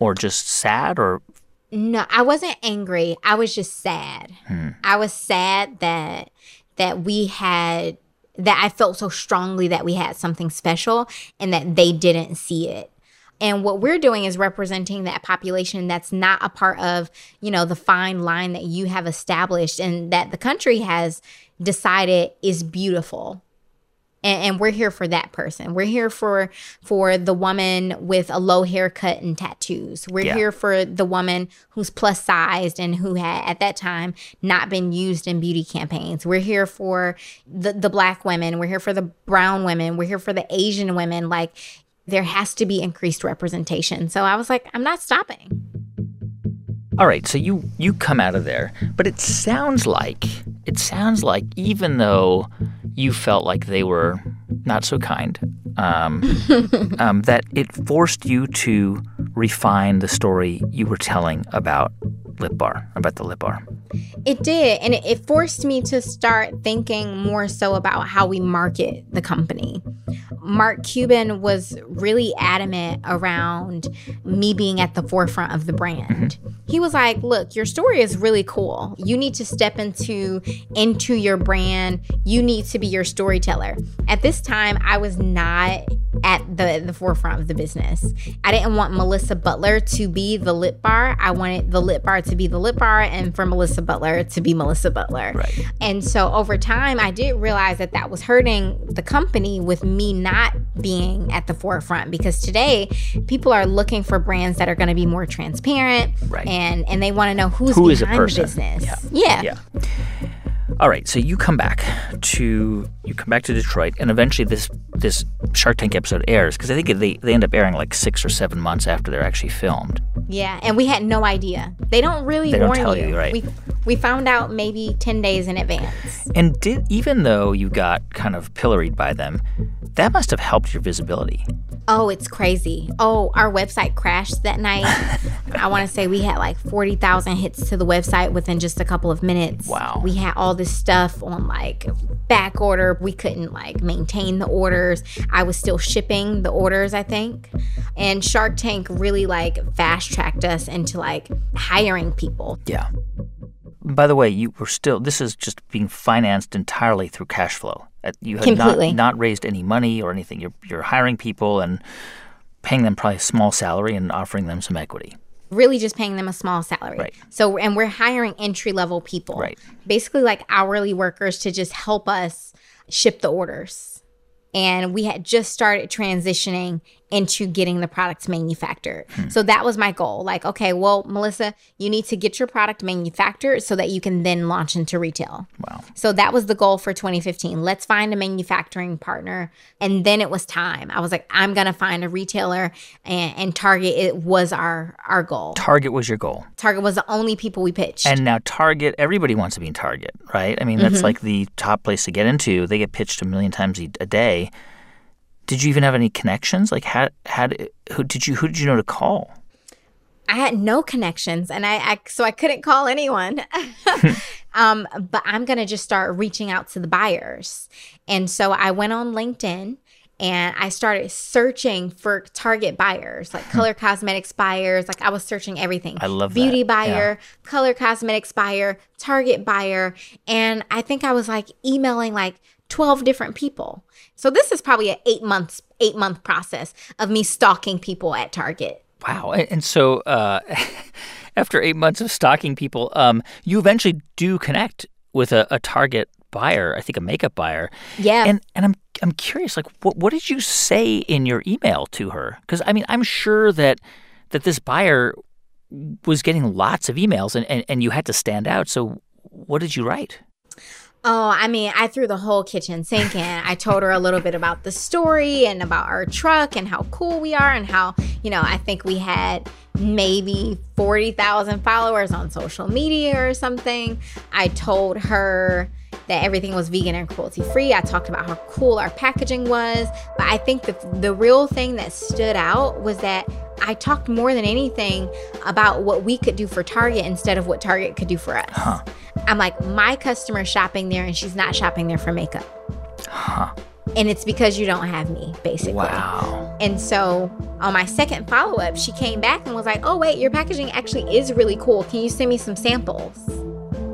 or just sad, or No, I wasn't angry. I was just sad. Hmm. I was sad that that we had that I felt so strongly that we had something special and that they didn't see it. And what we're doing is representing that population that's not a part of, you know, the fine line that you have established and that the country has decided is beautiful and, and we're here for that person. We're here for for the woman with a low haircut and tattoos. We're Yeah. here for the woman who's plus sized and who had at that time not been used in beauty campaigns. We're here for the the black women. We're here for the brown women. We're here for the asian women. Like there has to be increased representation. So i was like i'm not stopping. All right, so you you come out of there, but it sounds like it sounds like even though you felt like they were not so kind, um, [LAUGHS] um, that it forced you to refine the story you were telling about Lip Bar, about the Lip Bar. It did. And it, it forced me to start thinking more so about how we market the company. Mark Cuban was really adamant around me being at the forefront of the brand. Mm-hmm. He was like, "Look, your story is really cool. You need to step into into your brand. You need to be your storyteller." At this time, I was not at the the forefront of the business. I didn't want Melissa Butler to be the lip bar. I wanted the lip bar to be the lip bar and for Melissa Butler to be Melissa Butler. Right. And so over time, I did realize that that was hurting the company with me not being at the forefront because today people are looking for brands that are going to be more transparent Right. and and they want to know who's Who is a behind person. the business. Yeah. Yeah. Yeah. All right, so you come back to you come back to Detroit, and eventually this this Shark Tank episode airs because I think they they end up airing like six or seven months after they're actually filmed. Yeah, and we had no idea. They don't really They don't warn tell you, right. We we found out maybe 10 days in advance. And did even though you got kind of pilloried by them, that must have helped your visibility. Oh, it's crazy. Oh, our website crashed that night. I want to say we had like 40,000 hits to the website within just a couple of minutes. Wow. We had all this stuff on like back order. We couldn't like maintain the orders. I was still shipping the orders, I think. And Shark Tank really like fast tracked us into like hiring people. Yeah. By the way, you were still this is just being financed entirely through cash flow. Uh, You had Completely. not not raised any money or anything. You're you're hiring people and paying them probably a small salary and offering them some equity. really just paying them a small salary. Right. So, and we're hiring entry level people. Right. Basically, like hourly workers to just help us ship the orders. And we had just started transitioning into getting the products manufactured. Hmm. So that was my goal. Like, okay, well, Melissa, you need to get your product manufactured so that you can then launch into retail. Wow. So that was the goal for 2015. Let's find a manufacturing partner. And then it was time. I was like, I'm going to find a retailer and, and Target it was our our goal. Target was your goal. Target was the only people we pitched. And now Target, everybody wants to be in Target, right? I mean, that's Mm-hmm. like the top place to get into. They get pitched a million times a day. Did you even have any connections? Like, had did, who did you who did you know to call? I had no connections and I, I so I couldn't call anyone. [LAUGHS] [LAUGHS] um, but I'm gonna just start reaching out to the buyers. And so I went on LinkedIn and I started searching for Target buyers, like color cosmetics buyers. Like I was searching everything. I love beauty that. buyer, color cosmetics buyer, Target buyer, and I think I was like emailing like 12 different people. So this is probably an 8 months 8 month process of me stalking people at Target. Wow. And, and so uh, [LAUGHS] after eight months of stalking people, um, you eventually do connect with a, a target buyer, I think a makeup buyer. Yeah. And and I'm I'm curious, like what what did you say in your email to her? Because I mean, I'm sure that that this buyer was getting lots of emails and, and, and you had to stand out. So what did you write? Oh, I mean, I threw the whole kitchen sink in. I told her a little bit about the story and about our truck and how cool we are and how, you know, I think we had maybe 40,000 followers on social media or something. I told her that everything was vegan and cruelty free. I talked about how cool our packaging was. But I think the, the real thing that stood out was that I talked more than anything about what we could do for Target instead of what Target could do for us. Huh. I'm like, my customer's shopping there and she's not shopping there for makeup. Huh. And it's because you don't have me, basically. Wow. And so on my second follow up, she came back and was like, oh, wait, your packaging actually is really cool. Can you send me some samples?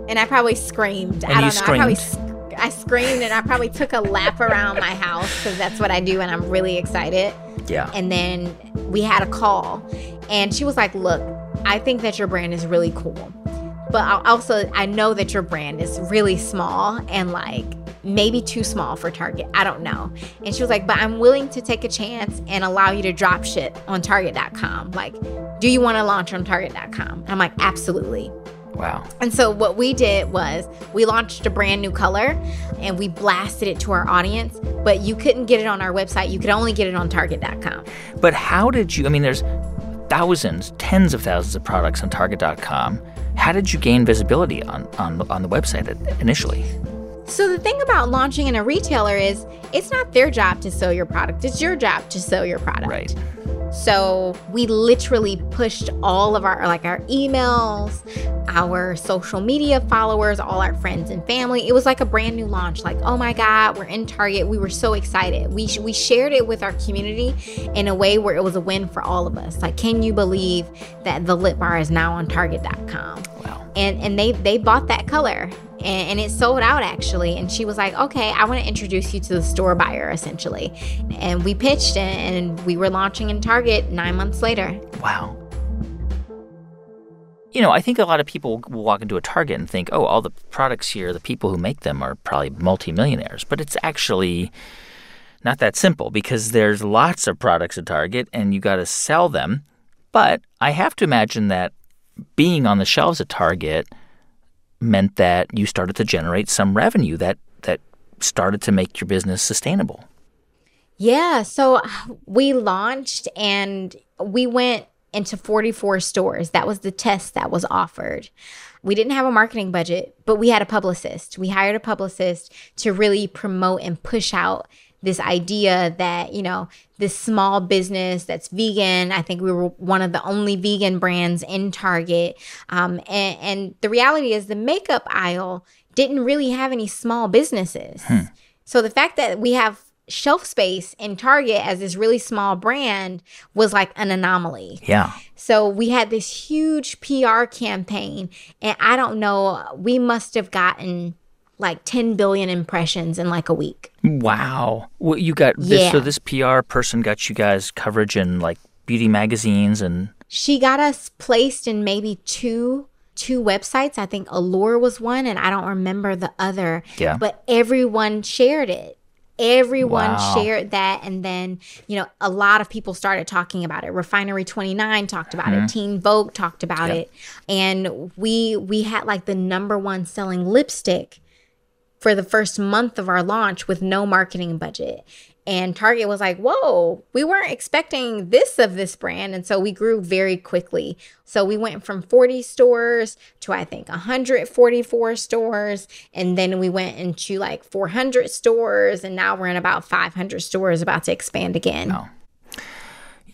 And I probably screamed. And I don't know. I probably screamed. I screamed and I probably took a lap around my house because that's what I do and I'm really excited. Yeah. And then we had a call and she was like, look, I think that your brand is really cool. But I also, I know that your brand is really small and like maybe too small for Target. I don't know. And she was like, but I'm willing to take a chance and allow you to drop shit on Target.com. Like, do you want to launch on Target.com? And I'm like, absolutely. Wow. And so what we did was we launched a brand new color and we blasted it to our audience, but you couldn't get it on our website. You could only get it on target.com. But how did you? I mean, there's thousands, tens of thousands of products on Target.com. How did you gain visibility on on, on the website initially? So the thing about launching in a retailer is it's not their job to sell your product. It's your job to sell your product. Right. So we literally pushed all of our like our emails, our social media followers, all our friends and family. It was like a brand new launch. Like, oh my God, we're in Target. We were so excited. We we shared it with our community in a way where it was a win for all of us. Like, can you believe that the lip bar is now on Target.com? Wow. and and they they bought that color and, and it sold out actually and she was like okay i want to introduce you to the store buyer essentially and we pitched and, and we were launching in target nine months later Wow. You know, I think a lot of people will walk into a Target and think, oh, all the products here, the people who make them are probably multimillionaires. But it's actually not that simple because there's lots of products at Target and you got to sell them. But I have to imagine that being on the shelves at Target meant that you started to generate some revenue that, that started to make your business sustainable. yeah so we launched and we went into 44 stores. That was the test that was offered. We didn't have a marketing budget but we had a publicist. We hired a publicist to really promote and push out this idea that you know this small business that's vegan i think we were one of the only vegan brands in target. Um, and, and the reality is the makeup aisle didn't really have any small businesses. So the fact that we have shelf space in target as this really small brand was like an anomaly. Yeah. so we had this huge PR campaign, and I don't know, we must have gotten like 10 billion impressions in like a week. Wow. Well, you got this. So this PR person got you guys coverage in like beauty magazines and She got us placed in maybe two two websites. I think Allure was one and I don't remember the other. Yeah. But everyone shared it. Everyone Wow. shared that and then, you know, a lot of people started talking about it. Refinery 29 talked about it. Mm-hmm. Teen Vogue talked about Yep. it. And we we had like the number one selling lipstick for the first month of our launch with no marketing budget. And Target was like, whoa, we weren't expecting this of this brand. And so we grew very quickly. So we went from 40 stores to, I think, 144 stores. And then we went into like 400 stores. And now we're in about 500 stores, about to expand again. Oh.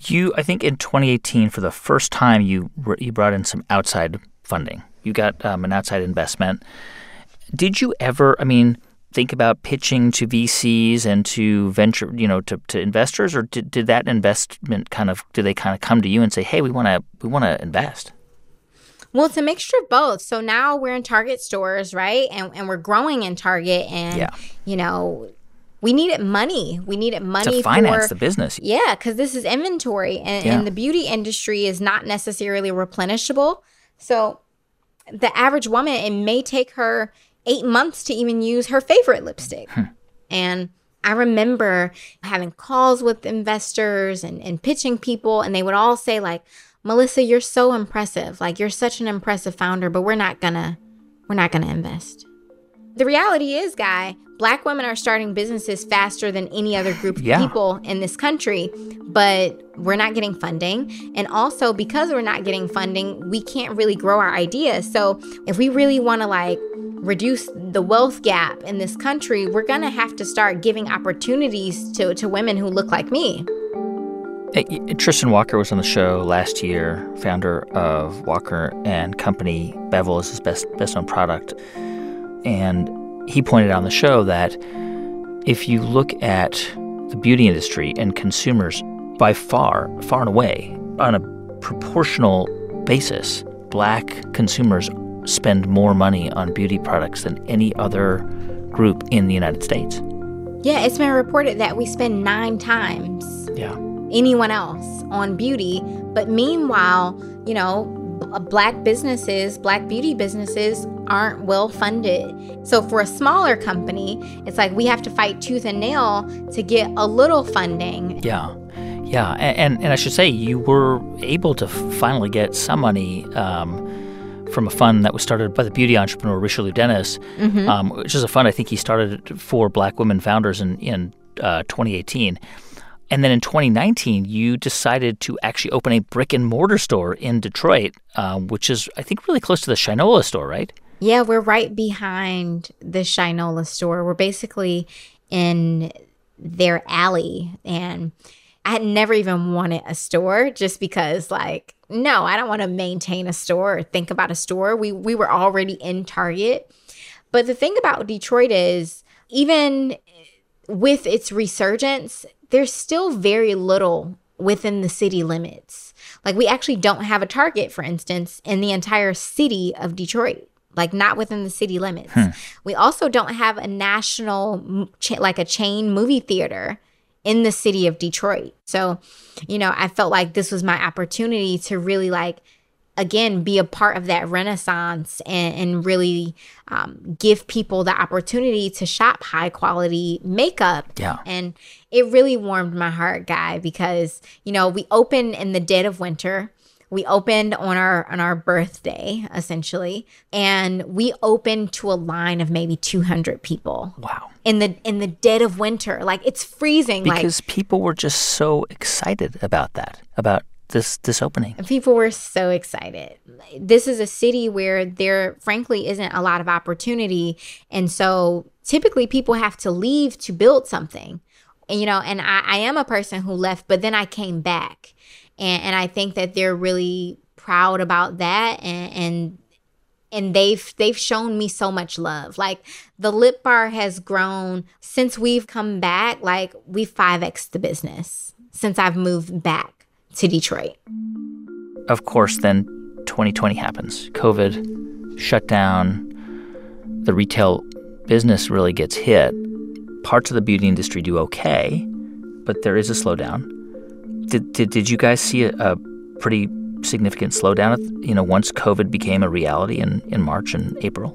you. I think in 2018, for the first time, you you brought in some outside funding. You got um, an outside investment. Did you ever? I mean, think about pitching to VCs and to venture, you know, to, to investors, or did, did that investment kind of do they kind of come to you and say, hey, we want to we want to invest? Well, it's a mixture of both. So now we're in Target stores, right? And and we're growing in Target and Yeah. you know, we needed money. We needed money to finance for the business. Yeah, because this is inventory and, Yeah. and the beauty industry is not necessarily replenishable. So the average woman, it may take her eight months to even use her favorite lipstick. Hmm. And I remember having calls with investors and, and pitching people, and they would all say, like, Melissa, you're so impressive. Like you're such an impressive founder, but we're not gonna we're not gonna invest. The reality is, guy, black women are starting businesses faster than any other group of Yeah. people in this country, but we're not getting funding. And also because we're not getting funding, we can't really grow our ideas. So if we really want to like reduce the wealth gap in this country, we're gonna have to start giving opportunities to, to women who look like me. Tristan Walker was on the show last year, founder of Walker and Company. Bevel is his best best known product, and he pointed out on the show that if you look at the beauty industry and consumers, by far, far and away, on a proportional basis, black consumers spend more money on beauty products than any other group in the United States. Yeah, it's been reported that we spend nine times Yeah. anyone else on beauty. But meanwhile, you know, black businesses, black beauty businesses aren't well funded. So for a smaller company, it's like we have to fight tooth and nail to get a little funding. Yeah, yeah, A- and and I should say you were able to finally get some money um, from a fund that was started by the beauty entrepreneur Richelieu Dennis, um, which is a fund I think he started for Black women founders in in uh, 2018. And then in 2019, you decided to actually open a brick and mortar store in Detroit, uh, which is, I think, really close to the Shinola store, right? Yeah, we're right behind the Shinola store. We're basically in their alley. And I had never even wanted a store just because, like, no, I don't want to maintain a store or think about a store. We we were already in Target. But the thing about Detroit is even with its resurgence, there's still very little within the city limits. Like we actually don't have a Target, for instance, in the entire city of Detroit. Like not within the city limits. Hmm. We also don't have a national, like a chain movie theater in the city of Detroit. So, you know, I felt like this was my opportunity to really like again be a part of that renaissance and, and really um, give people the opportunity to shop high quality makeup Yeah. and it really warmed my heart guy because you know we opened in the dead of winter we opened on our on our birthday essentially and we opened to a line of maybe 200 people Wow. in the in the dead of winter like it's freezing like Because people were just so excited about that, about this this opening. People were so excited. This is a city where there, frankly, isn't a lot of opportunity. And so typically people have to leave to build something. And, you know, and I, I am a person who left, but then I came back. And, and I think that they're really proud about that. And, and and they've they've shown me so much love. Like the lip bar has grown since we've come back. Like we five x the business since I've moved back to Detroit. of course, then 2020 happens. COVID shut down. The retail business really gets hit. Parts of the beauty industry do okay, but there is a slowdown. Did, did, did you guys see a, a pretty significant slowdown, you know, once COVID became a reality in, in March and April?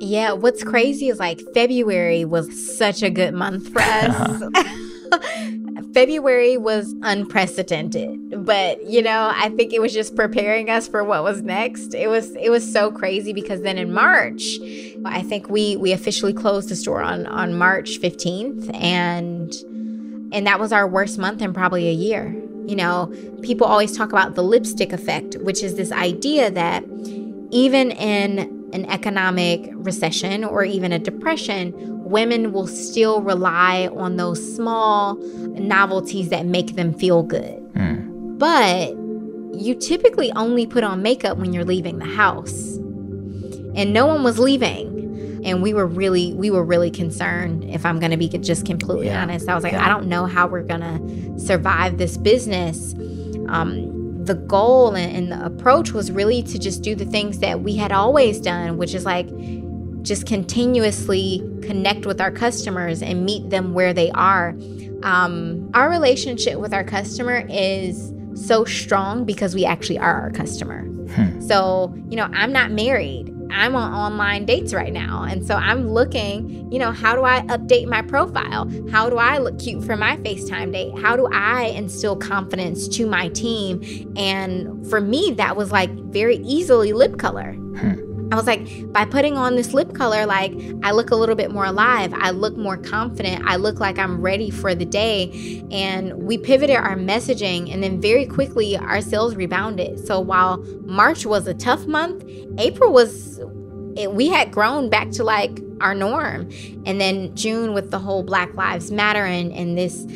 Yeah, what's crazy is like February was such a good month for [LAUGHS] us. Uh-huh. [LAUGHS] February was unprecedented, but you know, I think it was just preparing us for what was next. It was it was so crazy because then in March, I think we we officially closed the store on on March 15th and and that was our worst month in probably a year. You know, people always talk about the lipstick effect, which is this idea that even in an economic recession or even a depression, women will still rely on those small novelties that make them feel good. Hmm. But you typically only put on makeup when you're leaving the house. And no one was leaving. And we were really we were really concerned if i'm going to be just completely Yeah. honest i was like Yeah. i don't know how we're going to survive this business um, the goal and, and the approach was really to just do the things that we had always done which is like just continuously connect with our customers and meet them where they are um, our relationship with our customer is so strong because we actually are our customer so, you know, I'm not married. I'm on online dates right now. And so I'm looking, you know, how do I update my profile? How do I look cute for my FaceTime date? How do I instill confidence to my team? And for me, that was like very easily lip color. Hmm. I was like, by putting on this lip color, like I look a little bit more alive. I look more confident. I look like I'm ready for the day. And we pivoted our messaging, and then very quickly our sales rebounded. So while March was a tough month, April was, it, we had grown back to like our norm. And then June with the whole Black Lives Matter and, and this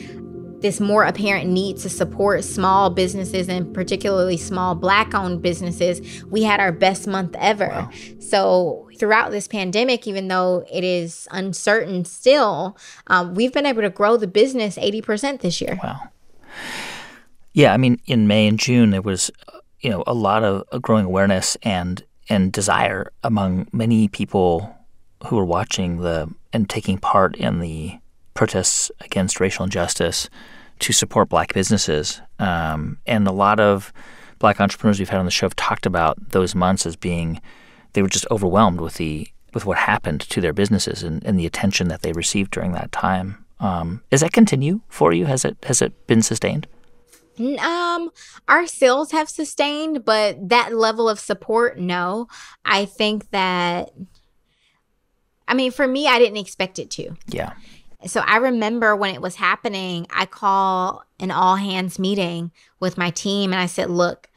this more apparent need to support small businesses and particularly small black owned businesses we had our best month ever. So throughout this pandemic even though it is uncertain still um, we've been able to grow the business 80% this year. Wow. Yeah, I mean, in May and June, there was, you know, a lot of growing awareness and and desire among many people who were watching the and taking part in the protests against racial injustice to support black businesses. Um, and a lot of black entrepreneurs we've had on the show have talked about those months as being they were just overwhelmed with the with what happened to their businesses and, and the attention that they received during that time. Um, does that continue for you? Has it has it been sustained? Um, our sales have sustained, but that level of support, no. I think that, I mean, for me, I didn't expect it to. Yeah. So I remember when it was happening, I call an all hands meeting with my team and I said, look,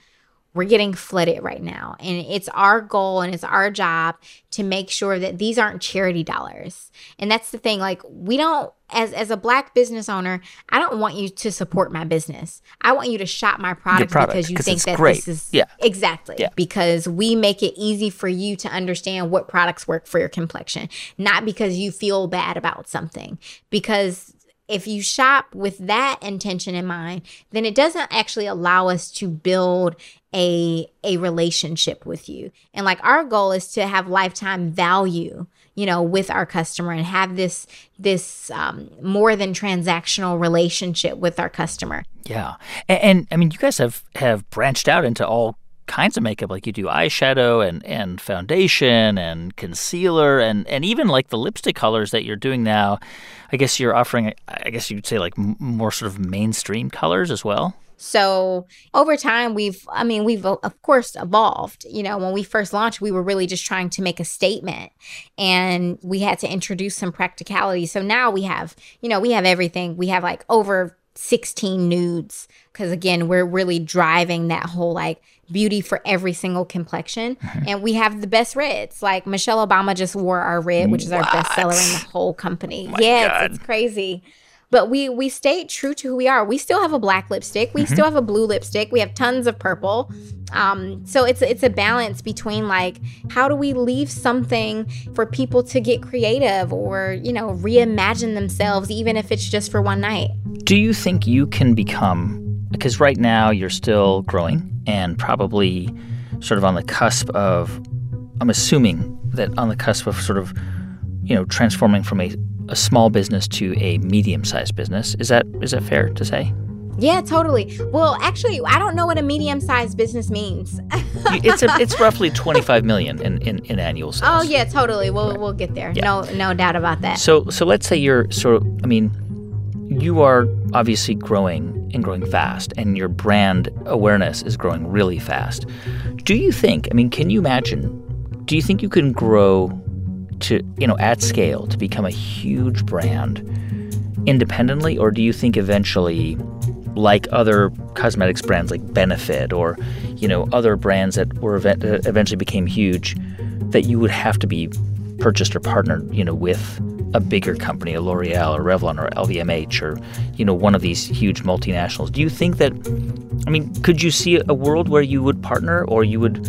we're getting flooded right now. And it's our goal and it's our job to make sure that these aren't charity dollars. And that's the thing. Like, we don't, as, as a black business owner, I don't want you to support my business. I want you to shop my product, product, because you think that great. this is Yeah. exactly Yeah. because we make it easy for you to understand what products work for your complexion, not because you feel bad about something. Because if you shop with that intention in mind, then it doesn't actually allow us to build a a relationship with you. And like our goal is to have lifetime value, you know, with our customer and have this this um, more than transactional relationship with our customer. Yeah, and, and I mean, you guys have have branched out into all kinds of makeup. Like you do eyeshadow and and foundation and concealer and and even like the lipstick colors that you're doing now. I guess you're offering. I guess you'd say like more sort of mainstream colors as well. So over time, we've, I mean, we've uh, of course evolved. You know, when we first launched, we were really just trying to make a statement and we had to introduce some practicality. So now we have, you know, we have everything. We have like over 16 nudes because again, we're really driving that whole like beauty for every single complexion. And we have the best reds. Like Michelle Obama just wore our red, which is our best seller in the whole company. yeah, it's, it's crazy but we we stayed true to who we are. We still have a black lipstick. We still have a blue lipstick. We have tons of purple. Um, so it's it's a balance between like how do we leave something for people to get creative or you know reimagine themselves, even if it's just for one night. Do you think you can become because right now you're still growing and probably sort of on the cusp of I'm assuming that on the cusp of sort of you know transforming from a, a small business to a medium-sized business. Is that is that fair to say? Yeah, totally. Well, actually, I don't know what a medium-sized business means. It's a, [LAUGHS] it's roughly 25 million in, in, in annual sales. oh yeah, totally. We'll we'll get there. Yeah. No no doubt about that. So so let's say you're sort of I mean you are obviously growing and growing fast and your brand awareness is growing really fast. Do you think I mean can you imagine do you think you can grow to you know at scale to become a huge brand independently or do you think eventually like other cosmetics brands like Benefit or you know other brands that were event- uh, eventually became huge that you would have to be purchased or partnered you know with a bigger company a L'Oreal or Revlon or LVMH or you know one of these huge multinationals do you think that I mean could you see a world where you would partner or you would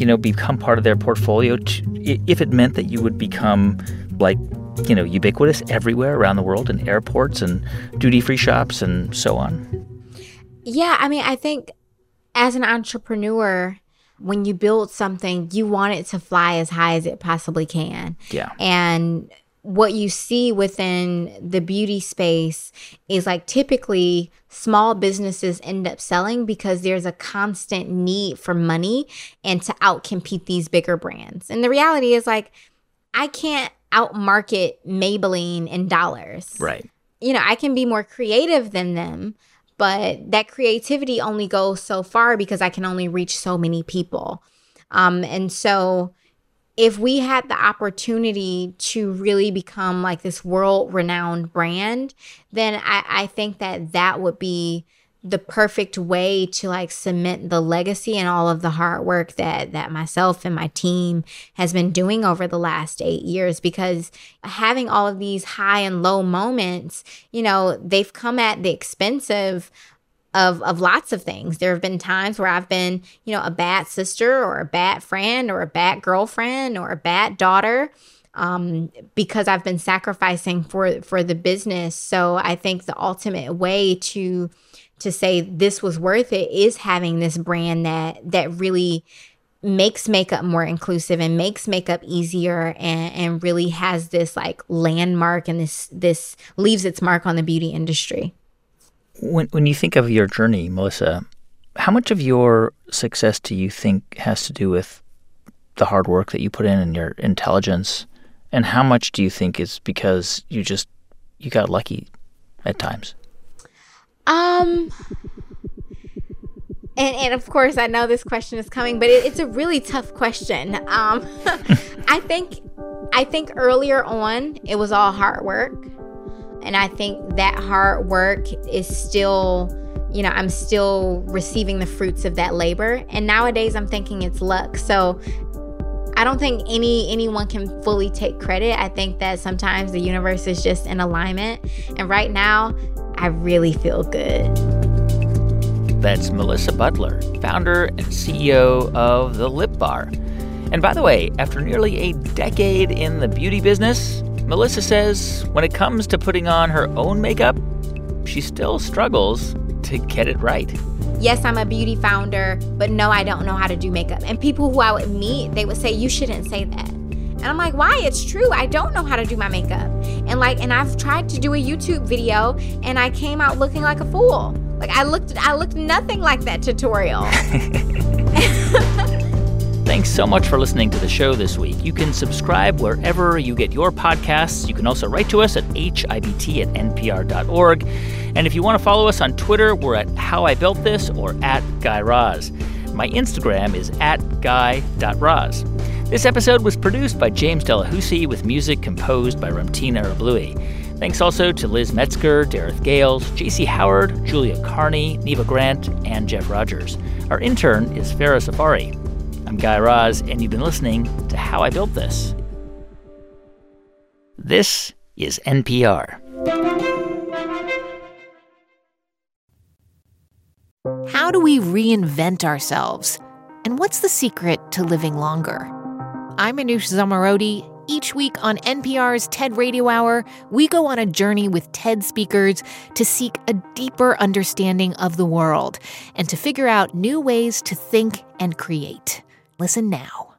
you know, become part of their portfolio to, if it meant that you would become like, you know, ubiquitous everywhere around the world in airports and duty free shops and so on? Yeah, I mean, I think as an entrepreneur, when you build something, you want it to fly as high as it possibly can. Yeah. And what you see within the beauty space is like typically small businesses end up selling because there's a constant need for money and to outcompete these bigger brands. And the reality is like I can't outmarket Maybelline in dollars. Right. You know, I can be more creative than them, but that creativity only goes so far because I can only reach so many people. Um, and so if we had the opportunity to really become like this world renowned brand, then I, I think that that would be the perfect way to like cement the legacy and all of the hard work that that myself and my team has been doing over the last 8 years because having all of these high and low moments you know they've come at the expense of of of lots of things. There have been times where I've been, you know, a bad sister or a bad friend or a bad girlfriend or a bad daughter um, because I've been sacrificing for for the business. So I think the ultimate way to to say this was worth it is having this brand that that really makes makeup more inclusive and makes makeup easier and, and really has this like landmark and this this leaves its mark on the beauty industry. When when you think of your journey, Melissa, how much of your success do you think has to do with the hard work that you put in and your intelligence, and how much do you think is because you just you got lucky at times? Um and, and of course I know this question is coming, but it, it's a really tough question. Um [LAUGHS] I think I think earlier on it was all hard work. And I think that hard work is still, you know, I'm still receiving the fruits of that labor. And nowadays I'm thinking it's luck. So I don't think any anyone can fully take credit. I think that sometimes the universe is just in alignment. And right now, I really feel good. That's Melissa Butler, founder and CEO of The Lip Bar. And by the way, after nearly a decade in the beauty business, Melissa says when it comes to putting on her own makeup, she still struggles to get it right. Yes, I'm a beauty founder, but no, I don't know how to do makeup. And people who I would meet, they would say, You shouldn't say that. And I'm like, why? It's true. I don't know how to do my makeup. And like, and I've tried to do a YouTube video and I came out looking like a fool. Like I looked I looked nothing like that tutorial. [LAUGHS] [LAUGHS] Thanks so much for listening to the show this week. You can subscribe wherever you get your podcasts. You can also write to us at hibt at npr.org. And if you want to follow us on Twitter, we're at How I Built This or at Guy Raz. My Instagram is at guy.raz. This episode was produced by James Delahoussaye with music composed by Ramtin Arablouei. Thanks also to Liz Metzger, Dareth Gales, JC Howard, Julia Carney, Neva Grant, and Jeff Rogers. Our intern is Farah Safari. I'm Guy Raz, and you've been listening to How I Built This. This is NPR. How do we reinvent ourselves? And what's the secret to living longer? I'm Manoush Zomorodi. Each week on NPR's TED Radio Hour, we go on a journey with TED speakers to seek a deeper understanding of the world and to figure out new ways to think and create. Listen now.